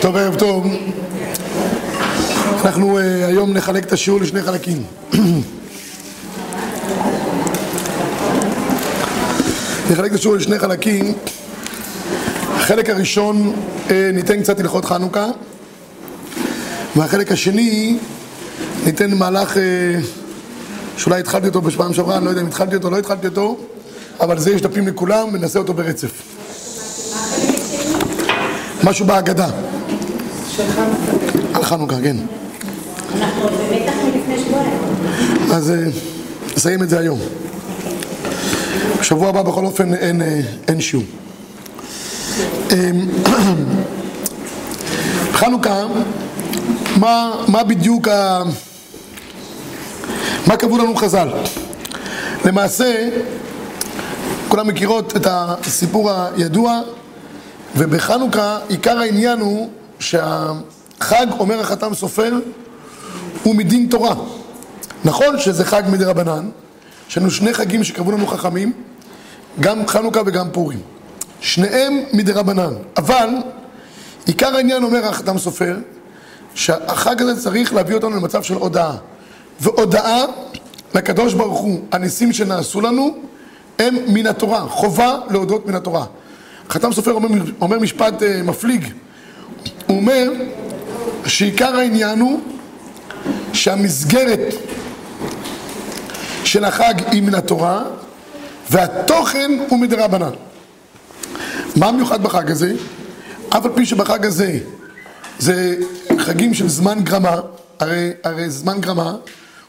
טוב, ערב טוב. אנחנו uh, היום נחלק את השיעור לשני חלקים. נחלק את השיעור לשני חלקים. החלק הראשון uh, ניתן קצת הלכות חנוכה, והחלק השני ניתן מהלך uh, שאולי התחלתי אותו בשבועיים שעברה, אני לא יודע אם התחלתי אותו או לא התחלתי אותו, אבל זה יש דפים לכולם ונעשה אותו ברצף. משהו בהגדה. על חנוכה, כן. אנחנו במתח מלפני שבועיים. אז אה, נסיים את זה היום. בשבוע הבא בכל אופן אין, אה, אין שיעור. אמ, חנוכה, מה, מה בדיוק ה... מה קבעו לנו חז"ל? למעשה, כולם מכירות את הסיפור הידוע, ובחנוכה עיקר העניין הוא שהחג, אומר החתם סופר, הוא מדין תורה. נכון שזה חג מדי רבנן, יש לנו שני חגים שקבעו לנו חכמים, גם חנוכה וגם פורים. שניהם מדי רבנן, אבל עיקר העניין אומר החתם סופר, שהחג הזה צריך להביא אותנו למצב של הודאה. והודאה לקדוש ברוך הוא, הניסים שנעשו לנו, הם מן התורה, חובה להודות מן התורה. חתם סופר אומר, אומר משפט uh, מפליג, הוא אומר שעיקר העניין הוא שהמסגרת של החג היא מן התורה והתוכן הוא מדרבנן. מה מיוחד בחג הזה? אף על פי שבחג הזה זה חגים של זמן גרמה, הרי, הרי זמן גרמה,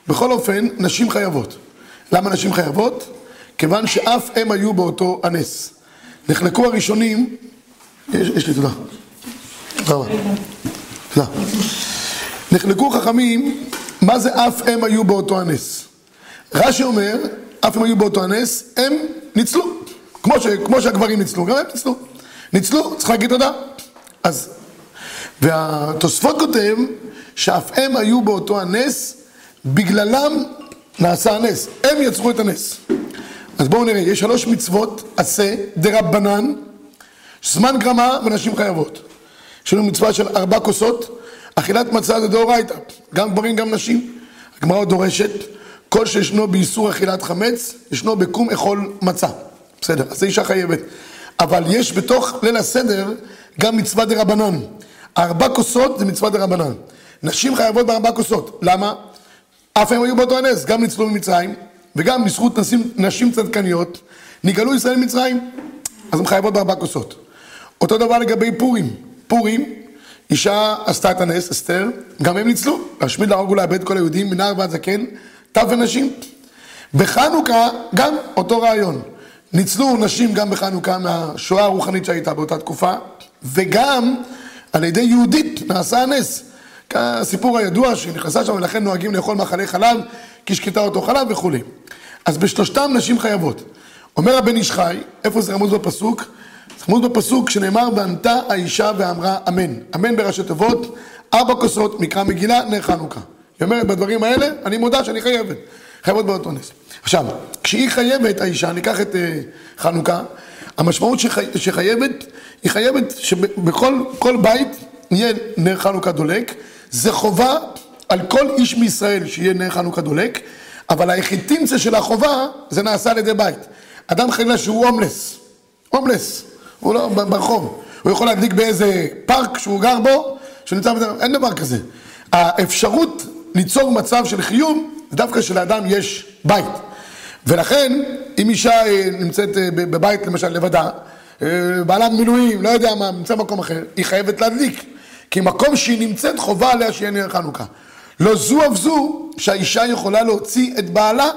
בכל אופן נשים חייבות. למה נשים חייבות? כיוון שאף הם היו באותו הנס. נחלקו הראשונים, יש, יש לי תודה. תודה רבה. תודה. נחלקו חכמים, מה זה אף הם היו באותו הנס? רש"י אומר, אף הם היו באותו הנס, הם ניצלו. כמו, ש, כמו שהגברים ניצלו, גם הם ניצלו. ניצלו, צריך להגיד תודה. אז, והתוספות כותב שאף הם היו באותו הנס, בגללם נעשה הנס. הם יצרו את הנס. אז בואו נראה, יש שלוש מצוות עשה דרבנן, זמן גרמה ונשים חייבות. יש לנו מצווה של ארבע כוסות, אכילת מצה זה דאורייתא, גם גברים גם נשים. הגמרא דורשת, כל שישנו באיסור אכילת חמץ, ישנו בקום אכול מצה. בסדר, אז זה אישה חייבת. אבל יש בתוך ליל הסדר גם מצווה דרבנן. ארבע כוסות זה מצווה דרבנן. נשים חייבות בארבע כוסות. למה? אף הם היו באותו הנס, גם ניצלו ממצרים, וגם בזכות נשים, נשים צדקניות, נגאלו ישראל ממצרים. אז הן חייבות בארבע כוסות. אותו דבר לגבי פורים. פורים, אישה עשתה את הנס, אסתר, גם הם ניצלו. להשמיד, להרוג ולאבד כל היהודים, מנער ועד זקן, טף ונשים. בחנוכה, גם אותו רעיון. ניצלו נשים גם בחנוכה מהשואה הרוחנית שהייתה באותה תקופה, וגם על ידי יהודית נעשה הנס. הסיפור הידוע שהיא נכנסה שם ולכן נוהגים לאכול מאכלי חלב, כי שקטה אותו חלב וכולי. אז בשלושתם נשים חייבות. אומר הבן איש חי, איפה זה רמוז בפסוק? רמוז בפסוק שנאמר, וענתה האישה ואמרה אמן. אמן בראשי תיבות, ארבע כוסות, מקרא מגילה, נר חנוכה. היא אומרת, בדברים האלה, אני מודה שאני חייבת. חייבות באותו נס. עכשיו, כשהיא חייבת, האישה, ניקח את uh, חנוכה, המשמעות שחי, שחייבת, היא חייבת שבכל בית יהיה נר חנוכה דולק, זה חובה על כל איש מישראל שיהיה נר חנוכה דולק, אבל היחידינצה של החובה זה נעשה על ידי בית. אדם חלילה שהוא הומלס, הומלס, הוא לא ברחוב, הוא יכול להדליק באיזה פארק שהוא גר בו, שנמצא בזה, אין דבר כזה. האפשרות ליצור מצב של חיוב, דווקא שלאדם יש בית. ולכן, אם אישה נמצאת בבית למשל לבדה, בעלת מילואים, לא יודע מה, נמצא במקום אחר, היא חייבת להדליק. כי מקום שהיא נמצאת חובה עליה שיהיה נר חנוכה. לא זו אף זו שהאישה יכולה להוציא את בעלה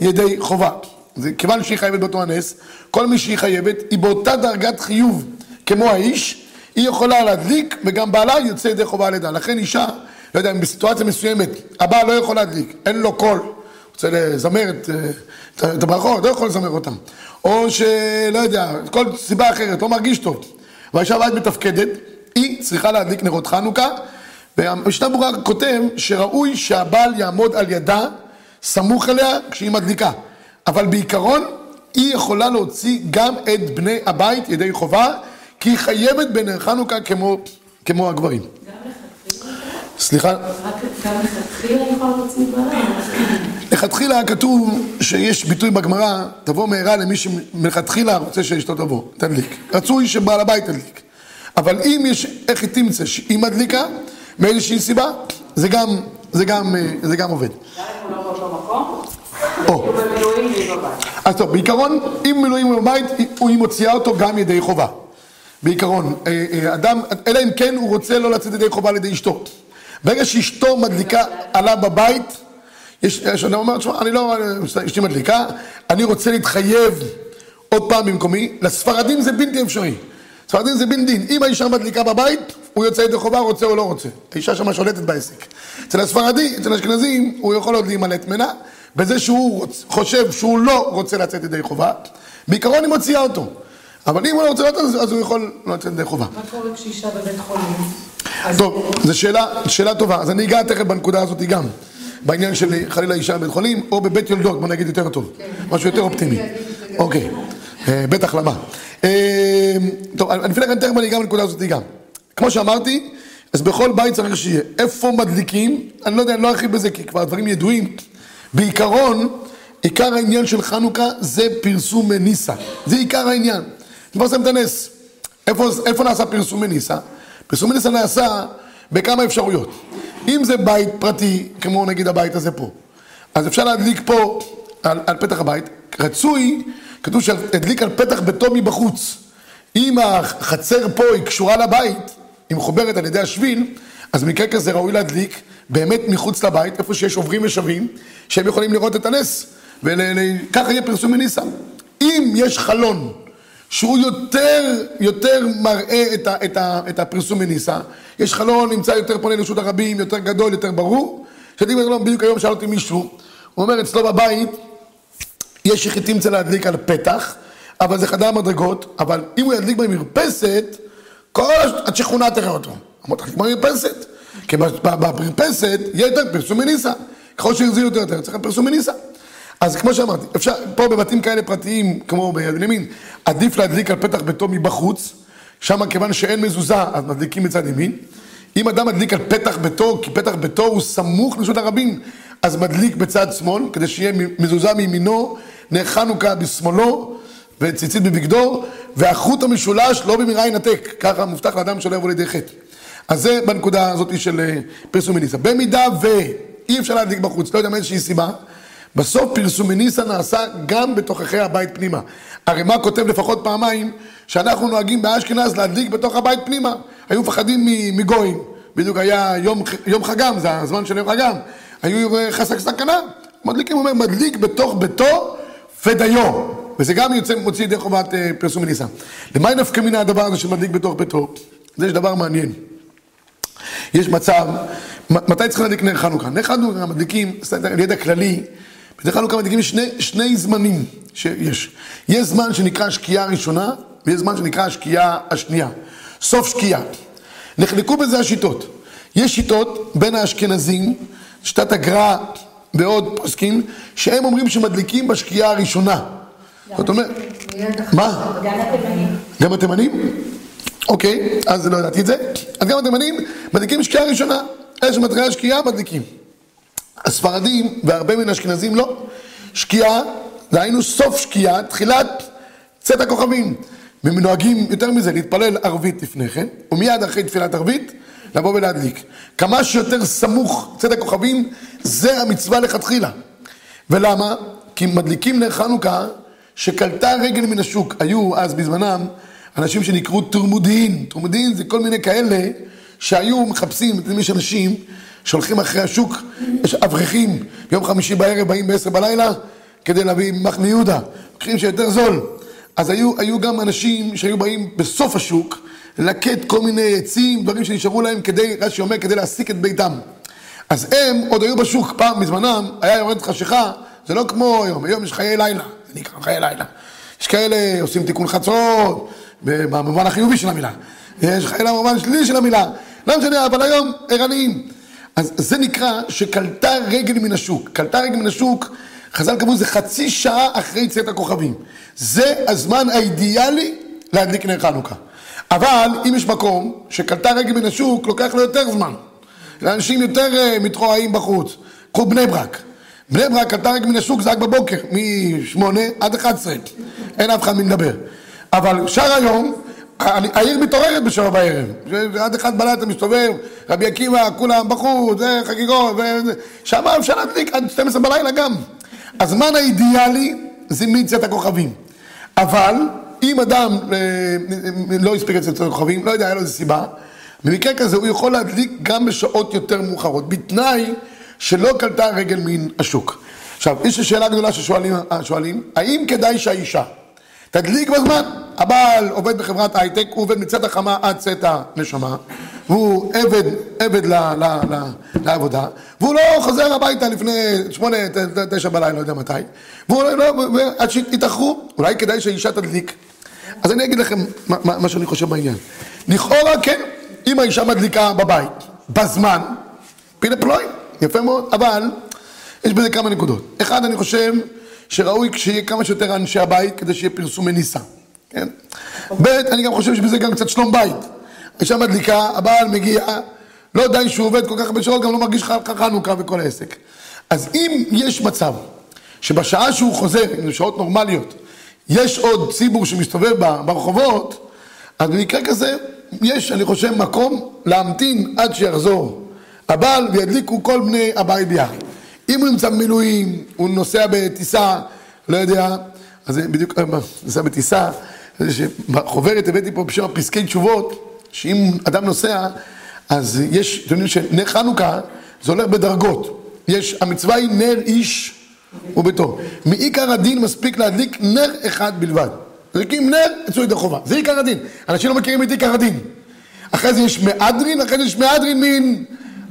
ידי חובה. זה כיוון שהיא חייבת באותו הנס, כל מי שהיא חייבת היא באותה דרגת חיוב כמו האיש, היא יכולה להדליק וגם בעלה יוצא ידי חובה על ידה. לכן אישה, לא יודע, בסיטואציה מסוימת, הבעל לא יכול להדליק, אין לו קול, רוצה לזמר את, את הברכות, לא יכול לזמר אותם. או שלא יודע, כל סיבה אחרת, לא מרגיש טוב. והאישה בית מתפקדת, היא צריכה להדליק נרות חנוכה, והמשנה ברורה כותב שראוי שהבעל יעמוד על ידה סמוך אליה כשהיא מדליקה. אבל בעיקרון היא יכולה להוציא גם את בני הבית ידי חובה, כי היא חייבת בנר חנוכה כמו כמו הגברים. סליחה? רק גם לכתחילה יכול להוציא בעלה. לכתחילה כתוב שיש ביטוי בגמרא, תבוא מהרה למי שמלכתחילה רוצה שאשתו תבוא, תדליק. רצוי שבעל הבית תדליק. אבל אם יש, איך היא תמצא שהיא מדליקה, מאיזושהי סיבה, זה גם, זה גם, אה, זה גם עובד. גם אם הוא לא או. אז טוב, בעיקרון, אם מילואים הוא בבית, היא מוציאה אותו גם ידי חובה. בעיקרון, אה, אה, אדם, אלא אם כן הוא רוצה לא לצאת ידי חובה על ידי אשתו. ברגע שאשתו מדליקה עליו בבית, יש, יש אדם אומר, תשמע, אני לא, אשתי מדליקה, אני רוצה להתחייב עוד פעם במקומי, לספרדים זה בלתי אפשרי. ספרדים זה בן דין, אם האישה מדליקה בבית, הוא יוצא ידי חובה, רוצה או לא רוצה. האישה שמה שולטת בעסק. אצל הספרדי, אצל האשכנזים, הוא יכול עוד להימלט ממנה, בזה שהוא רוצ, חושב שהוא לא רוצה לצאת ידי חובה, בעיקרון היא מוציאה אותו. אבל אם הוא לא רוצה לצאת, אז- אז הוא יכול לא לצאת ידי חובה. מה קורה כשאישה בבית חולים? טוב, זו שאלה, שאלה טובה, אז אני אגע תכף בנקודה הזאת גם, בעניין של חלילה אישה בבית חולים, או בבית יולדות, בוא נגיד יותר טוב, משהו יותר אופטימי. אוקיי, אה, בית החלמה. אה, טוב, אני לפני כן תכף אני אגע בנקודה הזאת גם. כמו שאמרתי, אז בכל בית צריך שיהיה. איפה מדליקים, אני לא יודע, אני לא ארחיב בזה, כי כבר הדברים ידועים. בעיקרון, עיקר העניין של חנוכה זה פרסום מניסה. זה עיקר העניין. נפרסם את הנס. איפה, איפה נעשה פרסום מניסה? פרסום מניסה נעשה בכמה אפשרויות. אם זה בית פרטי, כמו נגיד הבית הזה פה, אז אפשר להדליק פה על, על פתח הבית. רצוי, כתוב שהדליק על פתח ביתו מבחוץ. אם החצר פה היא קשורה לבית, היא מחוברת על ידי השביל, אז במקרה כזה ראוי להדליק באמת מחוץ לבית, איפה שיש עוברים ושבים, שהם יכולים לראות את הנס, וככה יהיה פרסום מניסה. אם יש חלון שהוא יותר, יותר מראה את, ה, את, ה, את הפרסום מניסה, יש חלון, נמצא יותר פונה לרשות הרבים, יותר גדול, יותר ברור, שאתם יודעים, בדיוק היום שאל אותי מישהו, הוא אומר אצלו בבית, יש יחידים צריך להדליק על פתח, אבל זה חדר מדרגות, אבל אם הוא ידליק במרפסת, כל הש- עד שכונה תראה אותו. אמרתי, תדליק במרפסת. כי ב- ב- במרפסת יהיה יותר פרסום מניסה. ככל שהחזיר יותר יותר, צריך פרסום מניסה. אז כמו שאמרתי, אפשר, פה בבתים כאלה פרטיים, כמו ביד בנימין, עדיף להדליק על פתח ביתו מבחוץ, שם כיוון שאין מזוזה, אז מדליקים מצד ימין. אם אדם מדליק על פתח ביתו, כי פתח ביתו הוא סמוך לרשות הרבים, אז מדליק בצד שמאל, כדי שיהיה מזוזה מימינו, נר חנוכה בשמאלו, וציצית בבגדו, והחוט המשולש לא במהרה ינתק, ככה מובטח לאדם שלא יבוא לידי חטא. אז זה בנקודה הזאת של אה, פרסום מניסה. במידה ואי אפשר להדליק בחוץ, לא יודע מאיזושהי סיבה, בסוף פרסום מניסה נעשה גם בתוככי הבית פנימה. הרי מה כותב לפחות פעמיים? שאנחנו נוהגים באשכנז להדליק בתוך הבית פנימה. היו מפחדים מגויים. בדיוק היה יום, יום חגם, זה הזמן של יום חגם. היו אה, חסק סכנה. מדליקים, הוא אומר, מדליק בתוך ביתו ודיו. וזה גם יוצא, מוציא ידי חובת אה, פרסום מניסה. למי נפקא מינה הדבר הזה שמדליק בתוך ביתו? זה דבר מעניין. יש מצב, מתי צריכים להדליק נר חנוכה? נר חנוכה מדליקים, על ידע כללי, בנר חנוכה מדליקים שני, שני זמנים שיש. יש זמן שנקרא השקיעה הראשונה, ויש זמן שנקרא השקיעה השנייה. סוף שקיעה. נחלקו בזה השיטות. יש שיטות בין האשכנזים, שיטת הגר"א ועוד פוסקים, שהם אומרים שמדליקים בשקיעה הראשונה. זאת אומרת, מה? גם התימנים. גם התימנים? אוקיי, אז לא ידעתי את זה. אז גם התימנים מדליקים שקיעה ראשונה. אלה שמתחילה שקיעה מדליקים. הספרדים והרבה מן האשכנזים לא. שקיעה, דהיינו סוף שקיעה, תחילת צאת הכוכבים. והם נוהגים יותר מזה, להתפלל ערבית לפני כן, ומיד אחרי תפילת ערבית, לבוא ולהדליק. כמה שיותר סמוך צאת הכוכבים, זה המצווה לכתחילה. ולמה? כי מדליקים נר חנוכה שקלטה רגל מן השוק. היו אז בזמנם אנשים שנקראו תרמודין. תרמודין זה כל מיני כאלה שהיו מחפשים, אתם יודעים, יש אנשים שהולכים אחרי השוק, יש אברכים, ביום חמישי בערב באים בעשר בלילה כדי להביא מחנה יהודה, לוקחים שיותר זול. אז היו, היו גם אנשים שהיו באים בסוף השוק ללקט כל מיני עצים, דברים שנשארו להם כדי, רש"י אומר, כדי להסיק את ביתם. אז הם עוד היו בשוק, פעם בזמנם היה יורד חשיכה, זה לא כמו היום, היום יש חיי לילה, זה נקרא חיי לילה. יש כאלה עושים תיקון חצות, במובן החיובי של המילה. יש חיי במובן השלילי של המילה. לא משנה, אבל היום ערניים. אז זה נקרא שקלטה רגל מן השוק. קלטה רגל מן השוק, חז"ל קבעו זה חצי שעה אחרי צאת הכוכבים. זה הזמן האידיאלי להדליק נר חנוכה. אבל אם יש מקום שקלטה רגל מן השוק, לוקח לו יותר זמן. לאנשים יותר אה, מתרועעים בחוץ. קחו בני ברק. בני ברק קלטה רגל מן השוק זה רק בבוקר, מ-8 עד 11. אין אף אחד מי לדבר. אבל שאר היום, העיר מתעוררת בשבע בערב. עד אחד בלילה אתה מסתובב, רבי עקיבא, כולם בחוץ, חגיגות. שם אפשר להדליק עד 12 בלילה גם. הזמן האידיאלי זה מיציאת הכוכבים. אבל אם אדם אה, לא הספיק לצאת הכוכבים, לא יודע, היה לו איזה סיבה, במקרה כזה הוא יכול להדליק גם בשעות יותר מאוחרות, בתנאי שלא קלטה רגל מן השוק. עכשיו, יש לי שאלה גדולה ששואלים, שואלים, האם כדאי שהאישה תדליק בזמן? הבעל עובד בחברת הייטק, הוא עובד מצאת החמה עד צאת הנשמה, והוא עבד, עבד ל, ל, ל, לעבודה, והוא לא חוזר הביתה לפני שמונה, תשע בלילה, לא יודע מתי, והוא לא, עד שיתאחרו, אולי כדאי שהאישה תדליק. אז אני אגיד לכם מה, מה, מה שאני חושב בעניין. לכאורה כן, אם האישה מדליקה בבית, בזמן, פילה פלוי, יפה מאוד, אבל יש בזה כמה נקודות. אחד, אני חושב שראוי שיהיה כמה שיותר אנשי הבית כדי שיהיה פרסום מניסה, כן? ב', אני גם חושב שבזה גם קצת שלום בית. האישה מדליקה, הבעל מגיע, לא די שהוא עובד כל כך הרבה שעות, גם לא מרגיש ח- חנוכה וכל העסק. אז אם יש מצב שבשעה שהוא חוזר, אם זה שעות נורמליות, יש עוד ציבור שמסתובב ברחובות, אז במקרה כזה, יש, אני חושב, מקום להמתין עד שיחזור הבעל וידליקו כל בני הבית ביחד. אם הוא נמצא במילואים, הוא נוסע בטיסה, לא יודע, אז בדיוק, אה, נוסע בטיסה, זה שבחוברת הבאתי פה בשם הפסקי תשובות, שאם אדם נוסע, אז יש, אתם יודעים שנר חנוכה זה הולך בדרגות. יש, המצווה היא נר איש וביתו. מעיקר הדין מספיק להדליק נר אחד בלבד. מדליקים נר, יצאו ידי חובה. זה עיקר הדין. אנשים לא מכירים את עיקר הדין. אחרי זה יש מהדרין, אחרי זה יש מהדרין מן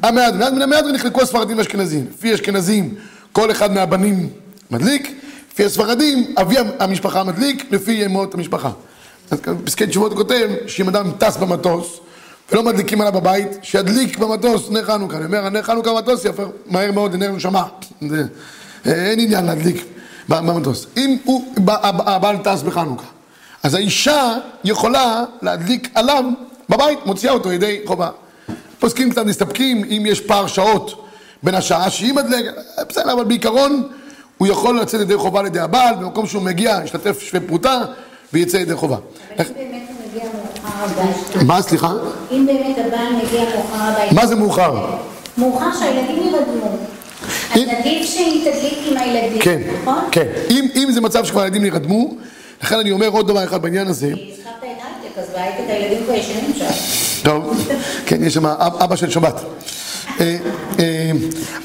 המהדרין. מן המהדרין נחלקו הספרדים והאשכנזים. לפי אשכנזים, כל אחד מהבנים מדליק, לפי הספרדים, אבי המשפחה מדליק, לפי אמות המשפחה. אז כאן בפסקי תשובות כותב שאם אדם טס במטוס ולא מדליקים עליו בבית, שידליק במטוס נר חנוכה. אני אומר, הנר חנוכה במטוס יהפך מהר מאוד לנר נשמה. זה- אין עניין להדליק במטוס. אם הוא, הבעל טס בחנוכה, אז האישה יכולה להדליק עליו בבית, מוציאה אותו ידי חובה. פוסקים קצת מסתפקים אם יש פער שעות בין השעה שהיא מדלקת, בסדר, אבל בעיקרון הוא יכול לצאת ידי חובה לידי הבעל, במקום שהוא מגיע, ישתתף שווה פרוטה ויצא ידי חובה. אבל אם באמת הוא מגיע מאוחר הביתה, מה, סליחה? אם באמת הבעל מגיע מאוחר הביתה, מה זה מאוחר? מאוחר שהילדים ירדמו. אז עדיף שהיא תדליק עם הילדים, כן, נכון? כן. אם, אם זה מצב שכבר הילדים נרדמו, לכן אני אומר עוד דבר אחד בעניין הזה. כי הזכרת את אז הילדים כבר ישנים שם. טוב, כן, יש שם אב- אבא של שבת. אה, אה,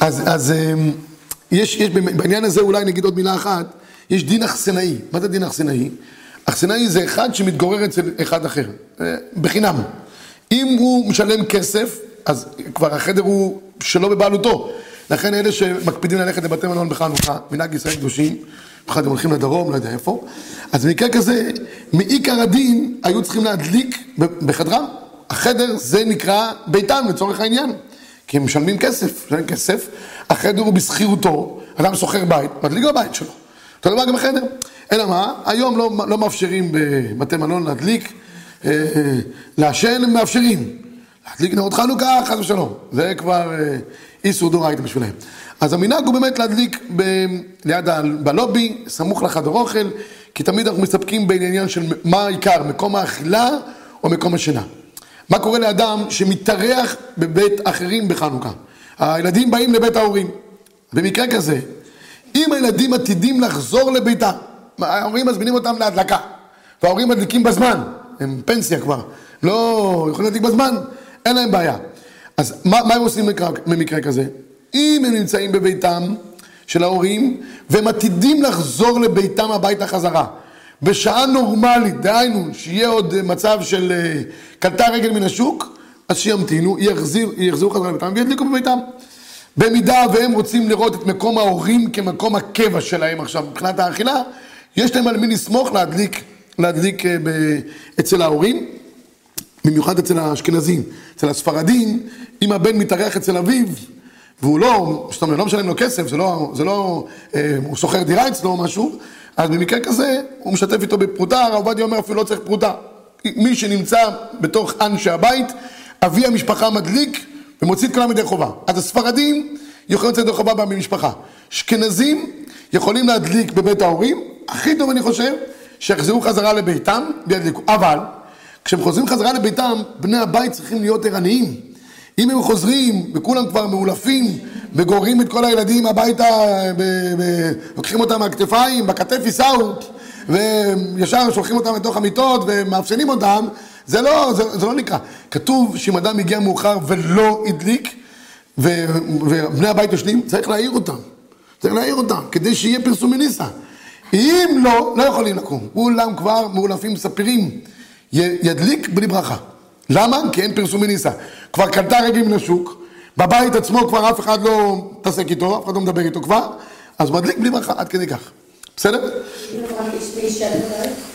אז, אז אה, יש, יש בעניין הזה אולי נגיד עוד מילה אחת, יש דין אכסנאי. מה זה דין אכסנאי? אכסנאי זה אחד שמתגורר אצל אחד אחר, בחינם. אם הוא משלם כסף, אז כבר החדר הוא שלא בבעלותו. לכן אלה שמקפידים ללכת לבתי מלון בחנוכה, מנהג ישראל קדושים, במיוחד הם הולכים לדרום, לא יודע איפה, אז במקרה כזה, מעיקר הדין היו צריכים להדליק בחדרם. החדר זה נקרא ביתם לצורך העניין, כי הם משלמים כסף, משלמים כסף, החדר הוא בשכירותו, אדם שוכר בית, מדליק בבית שלו. אותו דבר גם בחדר. אלא מה, היום לא, לא מאפשרים בבתי מלון להדליק, אה, אה, לעשן הם מאפשרים. להדליק נרות חנוכה, חס ושלום. זה כבר אה, איסור דורייתא בשבילם. אז המנהג הוא באמת להדליק ב, ליד, ה, בלובי, סמוך לחדר אוכל, כי תמיד אנחנו מסתפקים בעניין של מה העיקר, מקום האכילה או מקום השינה. מה קורה לאדם שמתארח בבית אחרים בחנוכה? הילדים באים לבית ההורים. במקרה כזה, אם הילדים עתידים לחזור לביתם, ההורים מזמינים אותם להדלקה, וההורים מדליקים בזמן, הם פנסיה כבר, לא יכולים להדליק בזמן, אין להם בעיה. אז מה, מה הם עושים במקרה, במקרה כזה? אם הם נמצאים בביתם של ההורים, והם עתידים לחזור לביתם הביתה חזרה, בשעה נורמלית, דהיינו, שיהיה עוד מצב של אה, קלטה רגל מן השוק, אז שימתינו, יחזיר, יחזרו חזרה לביתם וידליקו בביתם. במידה והם רוצים לראות את מקום ההורים כמקום הקבע שלהם עכשיו מבחינת האכילה, יש להם על מי לסמוך להדליק, להדליק אה, ב, אצל ההורים, במיוחד אצל האשכנזים. אצל הספרדים, אם הבן מתארח אצל אביו, והוא לא, זאת אומרת, לא משלם לו כסף, זה לא, זה לא, אה, הוא שוכר דירה אצלו או משהו, אז במקרה כזה, הוא משתף איתו בפרוטה, הרב עובדיה אומר אפילו לא צריך פרוטה. מי שנמצא בתוך אנשי הבית, אבי המשפחה מדליק ומוציא את כולם ידי חובה. אז הספרדים יכולים לצאת ידי חובה במשפחה. אשכנזים יכולים להדליק בבית ההורים, הכי טוב אני חושב, שיחזרו חזרה לביתם וידליקו. אבל, כשהם חוזרים חזרה לביתם, בני הבית צריכים להיות ערניים. אם הם חוזרים וכולם כבר מאולפים וגוררים את כל הילדים הביתה, לוקחים אותם מהכתפיים, בכתף ייסעו, וישר שולחים אותם לתוך המיטות ומאפסנים אותם, זה לא, זה, זה לא נקרא. כתוב שאם אדם הגיע מאוחר ולא הדליק, ו- ובני הבית ישנים, צריך להעיר אותם. צריך להעיר אותם, כדי שיהיה פרסום מניסה. אם לא, לא יכולים לקום. כולם כבר מאולפים מספרים, י- ידליק בלי ברכה. למה? כי אין פרסום מניסה. כבר קלטה רגעים לשוק, בבית עצמו כבר אף אחד לא מתעסק איתו, אף אחד לא מדבר איתו כבר, אז מדליק בלי ברכה, עד כדי כך. בסדר?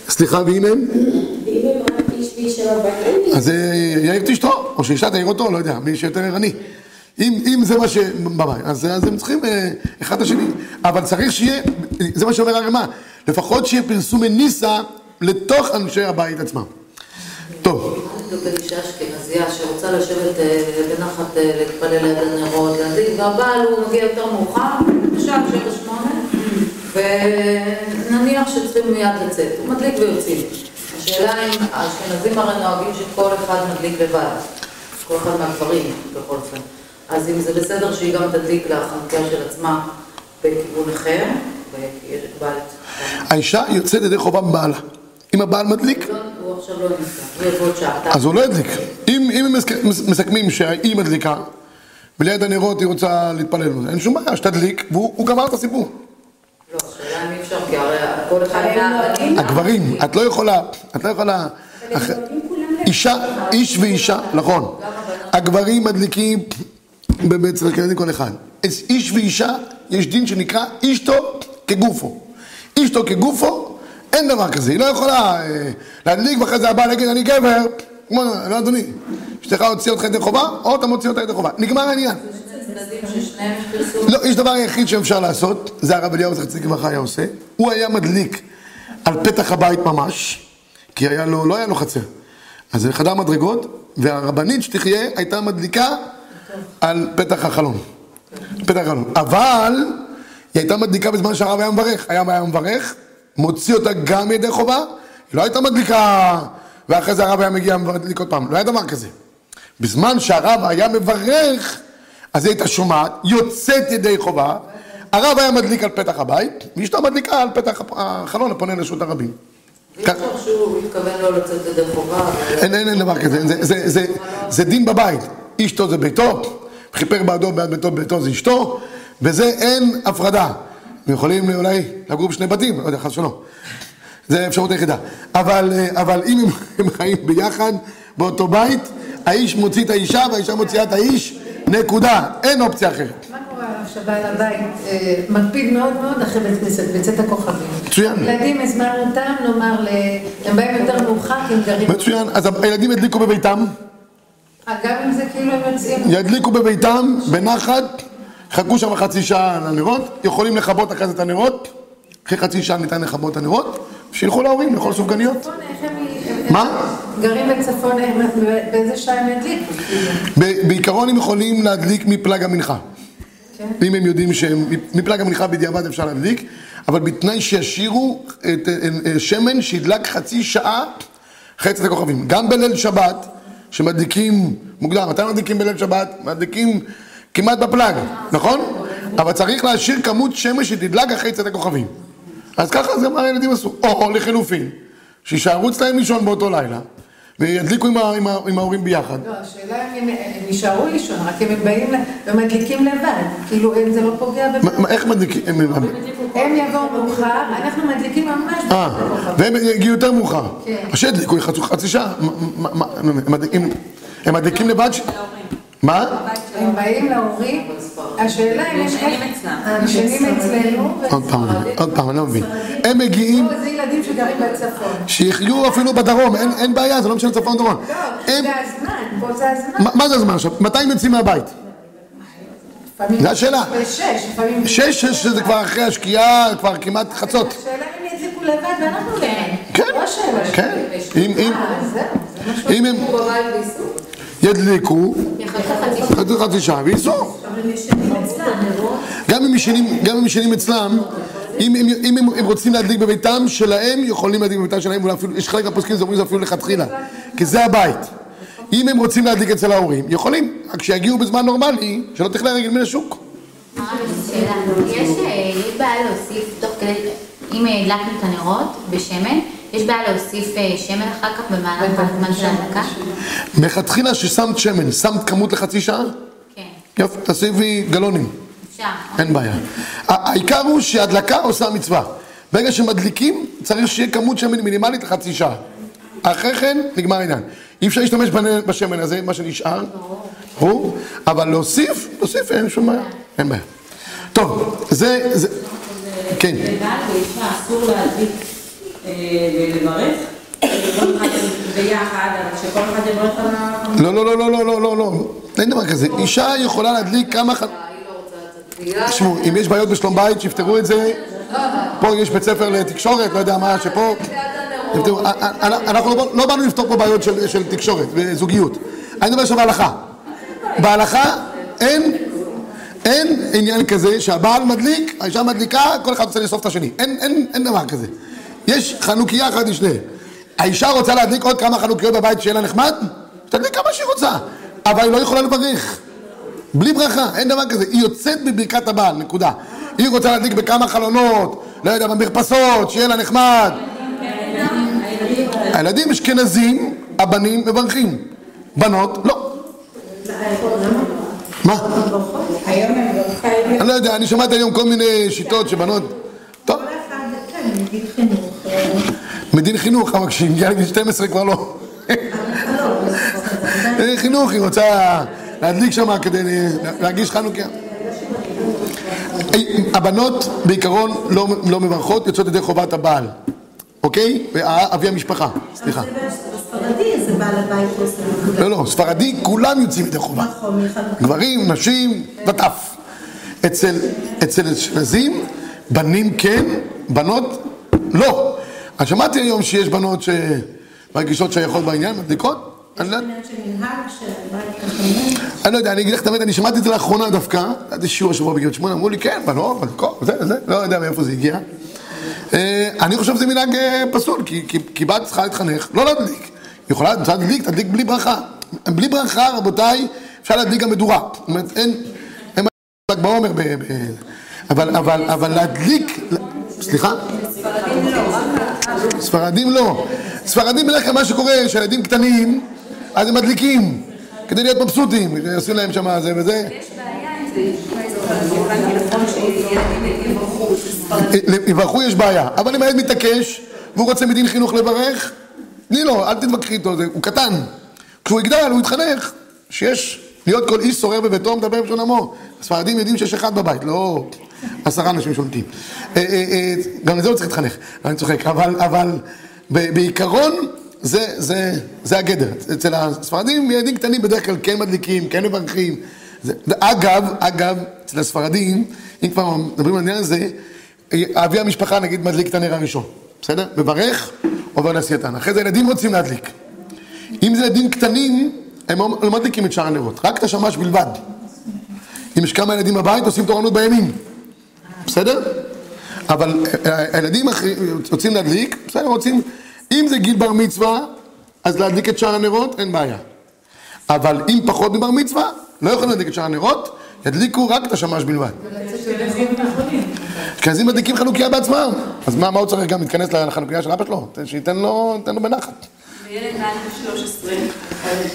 סליחה, ואם הם? אז אה, יעיר את אשתו, או שאישה תעיר אותו, לא יודע, מי שיותר ערני. אם, אם זה מה ש... בבית, אז, אז הם צריכים אה, אחד את השני. אבל צריך שיהיה, זה מה שאומר הרמ"א, לפחות שיהיה פרסום מניסה לתוך אנשי הבית עצמם. טוב, לגבי אישה אשכנזייה שרוצה לשבת אה, בנחת אה, להתפלל ליד הנרות, להדליק, והבעל הוא מגיע יותר מאוחר, עכשיו שבע שמונה, ונניח שצריכים מיד לצאת, הוא מדליק ויוצאים. השאלה אם האשכנזים הרי נוהגים שכל אחד מדליק לבד, כל אחד מהגברים בכל אופן. אז אם זה בסדר שהיא גם תדליק לחנוכיה של עצמה בכיוון אחר, ויש בית. האישה יוצאת ידי חובה מבעלה. אם הבעל מדליק, לא- עכשיו לא. אז הוא לא ידליק. אם, אם הם מסכ- מס- מסכמים שהיא מדליקה, וליד הנרות היא רוצה להתפלל, אין שום בעיה, שתדליק, והוא הוא גמר את הסיפור. לא, השאלה אם אי אפשר, כי הרי כל אחד. הגברים, את לא יכולה, את לא יכולה, אישה, איש ואישה, נכון, הגברים מדליקים אצל הקנדים כל אחד, אז איש ואישה, יש דין שנקרא אישתו כגופו, אישתו כגופו, אין דבר כזה, היא לא יכולה אה, להדליק ואחרי זה הבעל יגיד אני גבר, כמו, לא אדוני, אשתך הוציאה אותך ידי חובה, או אתה מוציא אותה ידי חובה, נגמר העניין. לא, יש דבר היחיד שאפשר לעשות, זה הרב אליהו זכר צדיק לברכה היה עושה, הוא היה מדליק על פתח הבית ממש, כי היה לו, לא היה לו חצר. אז זה חדר מדרגות, והרבנית שתחיה הייתה מדליקה על פתח החלון. פתח החלון. אבל היא הייתה מדליקה בזמן שהרב היה מברך. היה מברך, מוציא אותה גם ידי חובה, היא לא הייתה מדליקה, ואחרי זה הרב היה מגיע ומדליק עוד פעם, לא היה דבר כזה. בזמן שהרב היה מברך, אז היא הייתה שומעת, יוצאת ידי חובה, הרב היה מדליק על פתח הבית, ואשתו מדליקה על פתח החלון הפונה לרשות הרבים. אי אפשר שהוא התכוון לא לצאת ידי חובה. ו- אין, אין, אין דבר כזה, זה, דין בבית, אשתו זה ביתו, כיפר בעדו בעד ביתו, ביתו זה אשתו, וזה אין הפרדה. הם יכולים אולי לגור בשני בתים, לא יודע, חס ושלום. זה האפשרות היחידה. אבל, אה, אבל אם הם, חיים ביחד, באותו בית, האיש מוציא את האישה והאישה מוציאה את האיש, נקודה, אין אופציה אחרת. מה קורה שבעל הבית אה, מקפיד מאוד מאוד אחרי בית כנסת, בצאת הכוכבים? מצוין. ילדים הזמנו אותם, נאמר, הם באים יותר מאוחר כי הם גרים... מצוין, אז הילדים ידליקו בביתם, אה, גם אם זה כאילו הם יוצאים... ידליקו בביתם, בנחת, חכו שם חצי שעה על הנרות, יכולים לכבות אחרי זה את הנרות, אחרי חצי שעה ניתן לכבות את הנרות, שילכו להורים לאכול סופגניות. הם- הם- מה? גרים בצפון, איך- באיזה שעה הם ידליקו? בעיקרון הם יכולים להדליק מפלג המנחה. כן. אם הם יודעים שמפלג המנחה בדיעבד אפשר להדליק, אבל בתנאי שישאירו את אה, אה, שמן שידלק חצי שעה אחרי צאת הכוכבים. גם בליל שבת, שמדליקים מוקדם, מתי מדליקים בליל שבת? מדליקים כמעט בפלג, נכון? אבל צריך להשאיר כמות שמש שתדלק אחרי צאת הכוכבים. אז ככה זה מה הילדים עשו. או, או לחילופין, שישארו אצלהם לישון באותו לילה, וידליקו עם, ה- עם, ה- עם ההורים ביחד. לא, השאלה אם הם הם יישארו לישון, רק אם הם באים ומדליקים לבד. כאילו, אם זה לא פוגע מה- בבית. מה- איך מדליקים? הם- הם- הם יבואו מאוחר, אנחנו מדליקים ממש אה. והם יגיעו יותר מאוחר. כן. אז שידליקו חצי חצי שעה. הם מדליקים לבד? מה? הם באים להורים, השאלה אם יש... הם ישנים אצלנו. עוד פעם, עוד פעם, אני לא מבין. הם מגיעים, זה ילדים שגרים בצפון. שיחיו אפילו בדרום, אין- בעיה, זה לא משנה צפון דרום. לא, הם- זה הזמן, פה זה הזמן. מה- זה הזמן עכשיו? מתי הם יוצאים מהבית? זה השאלה. לפעמים... שש, שש זה כבר אחרי השקיעה, כבר כמעט חצות. השאלה אם ידליקו לבד ואנחנו לבד. כן, לא כן. שלי. אם- אם- אה, זה ידליקו יחכה חצי שעה. חצי חצי שעה וייסעו. גם אם ישנים, גם אם ישנים אצלם, אם, אם, אם הם, הם רוצים להדליק בביתם שלהם, יכולים להדליק בביתם שלהם, יש חלק מהפוסקים שאומרים זה אפילו לכתחילה, כי זה הבית. אם הם רוצים להדליק אצל ההורים, יכולים, רק שיגיעו בזמן נורמלי, שלא תכלה רגל מן השוק. אה, יש בעיה להוסיף תוך כדי, אם הדלקנו את הנרות בשמן, יש בעיה להוסיף אה, שמן אחר כך במהלך הזמן של ההדלקה? מלכתחילה ששמת שמן, שמת כמות לחצי שעה? כן, יופי, תוסיפי גלונים, אפשר. אין בעיה. העיקר הוא שהדלקה עושה מצווה. ברגע שמדליקים, צריך שיהיה כמות שמן מינימלית לחצי שעה. אחרי כן, נגמר העניין. אי אפשר להשתמש בשמן הזה, מה שנשאר, ברור, אבל להוסיף, להוסיף, אין שום בעיה, אין בעיה. טוב, זה, זה, כן. לבעל ואישה אסור להדליק ולברך. לא, לא, לא, לא, לא, לא, לא, לא, אין דבר כזה. אישה יכולה להדליק כמה... ח... תשמעו, אם יש בעיות בשלום בית, שיפתרו את זה. פה יש בית ספר לתקשורת, לא יודע מה, שפה... אה, אה, אה, אנחנו לא, לא באנו לפתור פה בעיות של תקשורת וזוגיות. אני מדבר עכשיו בהלכה. בהלכה אין, אין עניין כזה שהבעל מדליק, האישה מדליקה, כל אחד רוצה לאסוף את השני. אין דבר כזה. יש חנוכיה אחת לשניהם. האישה רוצה להדליק עוד כמה חנוכיות בבית שיהיה לה נחמד? שתדליק כמה שהיא רוצה. אבל היא לא יכולה לברך. בלי ברכה, אין דבר כזה. היא יוצאת בברכת הבעל, נקודה. היא רוצה להדליק בכמה חלונות, לא יודע, במרפסות, שיהיה לה נחמד. הילדים אשכנזים, הבנים מברכים. בנות, לא. מה? אני לא יודע, אני שמעתי היום כל מיני שיטות שבנות... טוב. מדין חינוך, כשהיא הגיעה לגיל 12 כבר לא. חינוך, היא רוצה להדליק שם כדי להגיש חנוכיה. הבנות בעיקרון לא, לא מברכות, יוצאות ידי חובת הבעל, אוקיי? אבי המשפחה, סליחה. בספרדי זה בעל הבית עושה. לא, לא, ספרדי כולם יוצאים ידי חובה. נכון, גברים, נשים, וטף. אצל, אצל אשכנזים, בנים כן, בנות לא. אני שמעתי היום שיש בנות שמרגישות שייכות בעניין, מדליקות. לא, של מנהג של בית חכמים. אני לא יודע, אני אגיד לך את האמת, אני שמעתי את זה לאחרונה דווקא, היה שיעור השבוע בגבעת שמונה, אמרו לי, כן, בנות, מדליקות, זה, זה, לא יודע מאיפה זה הגיע. אה, אני חושב שזה מנהג אה, פסול, כי, כי, כי בת צריכה להתחנך, לא להדליק. היא יכולה להדליק, תדליק בלי ברכה. בלי ברכה, רבותיי, אפשר להדליק גם מדורה. זאת אומרת, אין, אין ל"ג בעומר, ב- ב- אבל, אבל, אבל להדליק, סליחה? ספרדים לא. ספרדים בדרך כלל מה שקורה, שהילדים קטנים, אז הם מדליקים, כדי להיות מבסוטים, עושים להם שם זה וזה. יברכו יש בעיה, אבל אם הילד מתעקש והוא רוצה מדין חינוך לברך, תני לו, אל תתווכחי איתו, הוא קטן. כשהוא יגדל, הוא יתחנך, שיש, להיות כל איש שורר בביתו מדבר בשון עמו. הספרדים יודעים שיש אחד בבית, לא עשרה אנשים שולטים. אה, אה, אה, גם לזה הוא צריך להתחנך, אני צוחק, אבל, אבל בעיקרון זה, זה, זה הגדר. אצל הספרדים ילדים קטנים בדרך כלל כן מדליקים, כן מברכים. זה, אגב, אגב, אצל הספרדים, אם כבר מדברים על העניין הזה, אבי המשפחה נגיד מדליק את הנר הראשון, בסדר? מברך, עובר לעשייתן. אחרי זה ילדים רוצים להדליק. אם זה ילדים קטנים, הם לא מדליקים את שאר הנרות, רק את השמש בלבד. אם יש כמה ילדים בבית, עושים תורנות בימין. בסדר? אבל אה, הילדים רוצים להדליק, בסדר, רוצים, אם זה גיל בר מצווה, אז להדליק את שאר הנרות, אין בעיה. אבל אם פחות מבר מצווה, לא יכולים להדליק את שאר הנרות, ידליקו רק את השמש בלבד. אשכנזים מדליקים חנוכיה בעצמם. אז מה, הוא צריך גם להתכנס לחנוכיה של אבא שלו? שייתן לו, בנחת. וילד מעל גיל 13.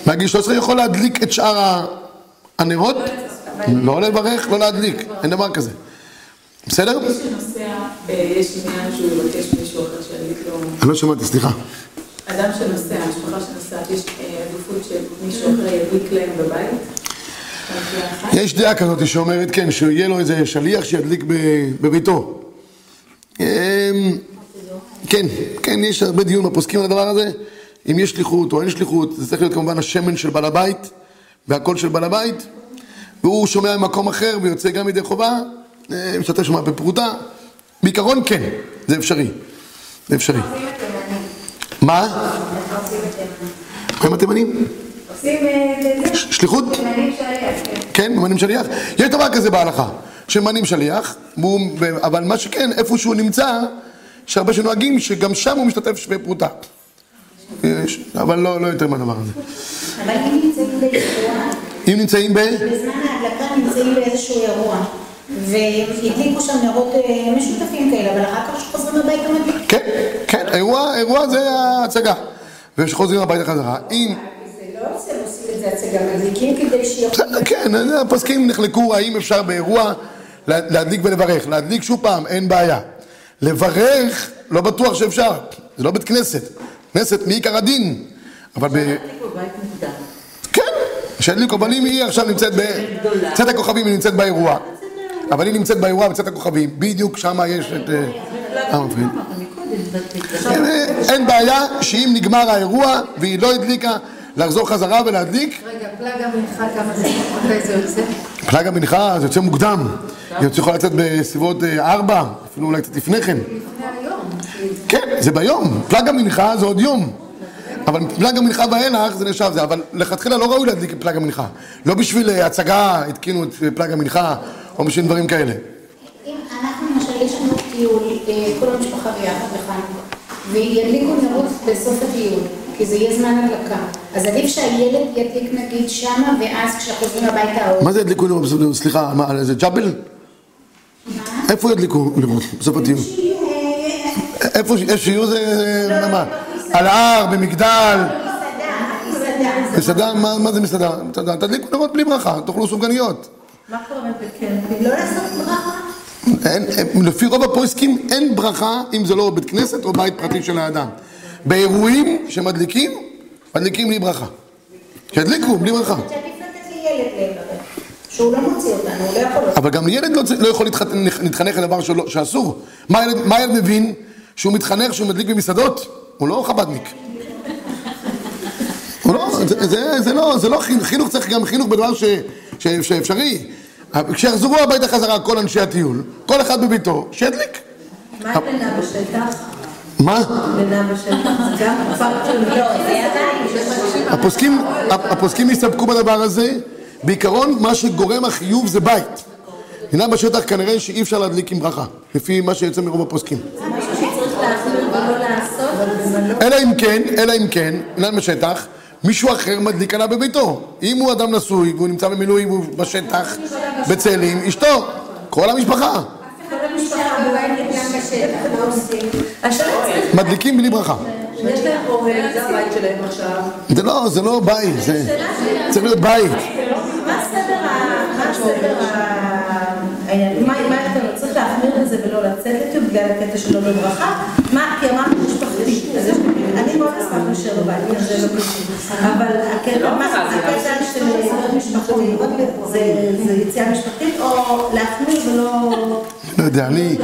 מהגיל 13 יכול להדליק את שאר הנרות? לא לברך, לא להדליק, אין דבר כזה. בסדר? מי שנוסע, אה, יש עניין שהוא יבקש מישהו אחר שידליק לו. אני לא שמעתי, סליחה. אדם שנוסע, משפחה שנוסעת, יש אה, עדיפות שמישהו אחר ידליק להם בבית? יש דעה כזאת שאומרת, כן, שיהיה לו איזה שליח שידליק בביתו. אמ, כן, כן, יש הרבה דיון בפוסקים על הדבר הזה. אם יש שליחות או אין שליחות, זה צריך להיות כמובן השמן של בעל הבית והקול של בעל הבית, והוא שומע ממקום אחר ויוצא גם ידי חובה, משתתף שם בפרוטה. בעיקרון כן, זה אפשרי. זה אפשרי. מה? עם התימנים? עושים אה. שליחות? כן. כן, ממנים שליח. יש דבר כזה בהלכה, שממנים שליח, אבל מה שכן, איפה שהוא נמצא, יש הרבה שנוהגים שגם שם הוא משתתף שווה פרוטה. אבל לא, לא יותר מהדבר הזה. אבל אם נמצאים באירוע, אם נמצאים ב... בזמן ההדלקה נמצאים באיזשהו אירוע, והדליקו שם נרות אה, משותפים כאלה, אבל אחר כך שחוזרים הביתה מדליקים. כן, כן, האירוע, האירוע זה ההצגה. ושחוזרים הביתה חזרה. אם... זה לא עושים עושים את זה הצגה, מדליקים כדי שיוכלו... בסדר, כן, הפוסקים נחלקו האם אפשר באירוע לה- להדליק ולברך. להדליק שוב פעם, אין בעיה. לברך, לא בטוח שאפשר. זה לא בית כנסת. כנסת מעיקר הדין. אבל ב... כן, שידליקו, אבל אם היא עכשיו נמצאת ב... צאת הכוכבים היא נמצאת באירוע. אבל היא נמצאת באירוע בצאת הכוכבים, בדיוק שם יש את... אה, המפריד. אין, אין בעיה שאם נגמר האירוע והיא לא הדליקה, לחזור חזרה ולהדליק. רגע, פלאג המנחה כמה זה, מתי זה יוצא? פלאג המנחה זה יוצא מוקדם. היא יכולה לצאת בסביבות אה, ארבע, אפילו אולי קצת לפני כן. היום. כן, זה ביום. פלאג המנחה זה עוד יום. אבל פלאג המנחה ואילך זה נחשב זה, אבל לכתחילה לא ראוי להדליק את פלאג המנחה. לא בשביל אה, הצגה התקינו את אה, פלאג המנחה, או בשביל דברים כאלה. אם אנחנו למשל, יש לנו טיול, אה, כל המשפחה ביחד בחנוכה, וידליקו נרות בסוף הטיול, כי זה יהיה זמן הדלקה. אז עדיף שהילד ידליק נגיד שמה, ואז כשחוזרים הביתה. מה זה ידליקו נרות בסוף? סליחה, מה, זה ג'אבל? איפה ידליקו נרות בסוף הטיול? אה, איפה שיהיו זה... מה? על ההר, במגדל, מסעדה, מסעדה, מה מה זה? מסעדה, תדליקו נרות בלי ברכה, תאכלו סופגניות. מה קורה בקמפינג? לא לעשות ברכה? לפי רוב הפוסקים אין ברכה אם זה לא בית כנסת או בית פרטי של האדם. באירועים שמדליקים, מדליקים בלי ברכה. שידליקו בלי ברכה. שהוא לא מוציא אותנו, הוא לא יכול... אבל גם ילד לא, יכול להתחנך לדבר שאסור. מה ילד, מבין? שהוא מתחנך שהוא מדליק במסעדות? הוא לא חב"דניק. הוא לא, זה, זה, זה לא, זה לא חינוך, חינוך צריך גם חינוך בדבר ש, ש, שאפשרי. כשיחזרו הביתה חזרה כל אנשי הטיול, כל אחד בביתו, שידליק. מה עם לינה בשטח? מה? לינה בשטח זה גם כפר של... לא. הפוסקים, הסתפקו בדבר הזה, בעיקרון מה שגורם החיוב זה בית. לינה בשטח כנראה שאי אפשר להדליק עם ברכה, לפי מה שיוצא מרוב הפוסקים. זה משהו שצריך להחזיר ולא לעשות. אלא אם כן, אלא אם כן, לינה בשטח, מישהו אחר מדליק עליו בביתו. אם הוא אדם נשוי והוא נמצא במילואים והוא בשטח, בצאלים, אשתו, כל המשפחה. מדליקים בלי ברכה. זה. זה לא, זה לא בית, זה צריך להיות בית. מה הסדר ה... מה לא צריך להחמיר בזה ולא לצאת בגלל הקטע שלו בברכה? מה, כי אמרנו משפחתי, אז יש- אני מאוד אשמח להישאר בבית, כי זה לא קשור. אבל הקטע הקטע של משפחתי, זה זה יציאה משפחתית או להחמיר ולא... לא יודע, אני,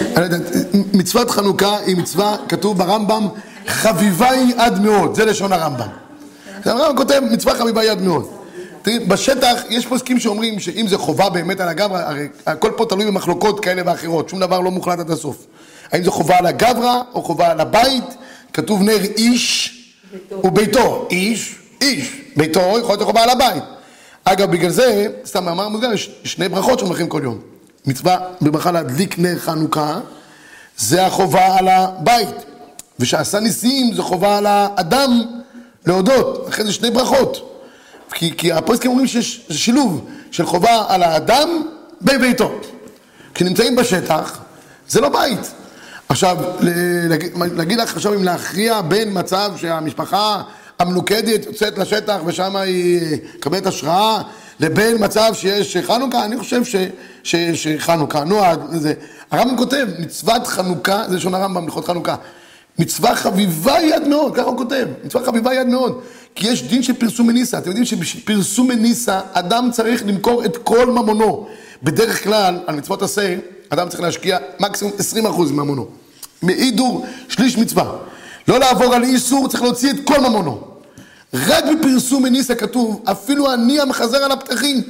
אני לא יודע, מצוות חנוכה היא מצווה, כתוב ברמב"ם, חביבה היא עד מאוד, זה לשון הרמב"ם. הרמב"ם כותב, מצווה חביבה היא עד מאוד. תראי, בשטח יש פוסקים שאומרים שאם זה חובה באמת על הגברא, הרי הכל פה תלוי במחלוקות כאלה ואחרות, שום דבר לא מוחלט עד הסוף. האם זה חובה על הגברא או חובה על הבית? כתוב נר איש וביתו. איש, איש. ביתו יכול להיות חובה על הבית. אגב, בגלל זה, סתם מאמר מוסגר, יש שני ברכות שאומרים כל יום. מצווה בברכה להדליק נר חנוכה, זה החובה על הבית. ושעשה ניסים זה חובה על האדם להודות. אחרי זה שני ברכות. כי, כי הפוסקים אומרים שיש שילוב של חובה על האדם בביתו. כשנמצאים בשטח, זה לא בית. עכשיו, להגיד לך עכשיו אם להכריע בין מצב שהמשפחה המלוכדת יוצאת לשטח ושם היא מקבלת השראה, לבין מצב שיש חנוכה, אני חושב ש, ש, שחנוכה, נועד לזה. הרמב"ם כותב, מצוות חנוכה, זה לשון הרמב"ם, הלכות חנוכה. מצווה חביבה יד מאוד, ככה הוא כותב, מצווה חביבה יד מאוד. כי יש דין של פרסום מניסה, אתם יודעים שבשביל פרסום מניסה, אדם צריך למכור את כל ממונו. בדרך כלל, על מצוות עשה, אדם צריך להשקיע מקסימום 20% ממונו. מהידור, שליש מצווה. לא לעבור על איסור, צריך להוציא את כל ממונו. רק בפרסום מניסה כתוב, אפילו אני המחזר על הפתחים.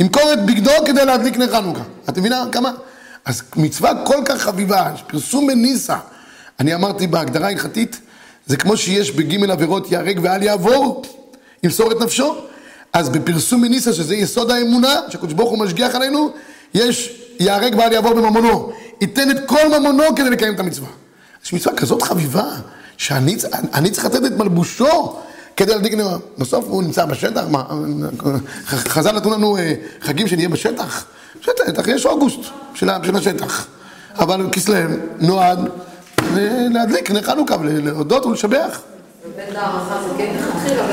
ימכור את בגדו כדי להדליק נר חנוכה. את מבינה כמה? אז מצווה כל כך חביבה, פרסום מניסה. אני אמרתי בהגדרה ההלכתית, זה כמו שיש בגימל עבירות ייהרג ואל יעבור. ימסור את נפשו. אז בפרסום מניסה, שזה יסוד האמונה, שהקדוש ברוך הוא משגיח עלינו, יש ייהרג ואל יעבור בממונו. ייתן את כל ממונו כדי לקיים את המצווה. יש מצווה כזאת חביבה, שאני אני צריך לתת את מלבושו כדי להדליק נאמר. בסוף הוא נמצא בשטח, מה, חז"ל נתנו לנו אה, חגים שנהיה בשטח. בשטח, יש אוגוסט של השטח. אבל כסלו נועד להדליק נר חנוכה ולהודות ולשבח. כן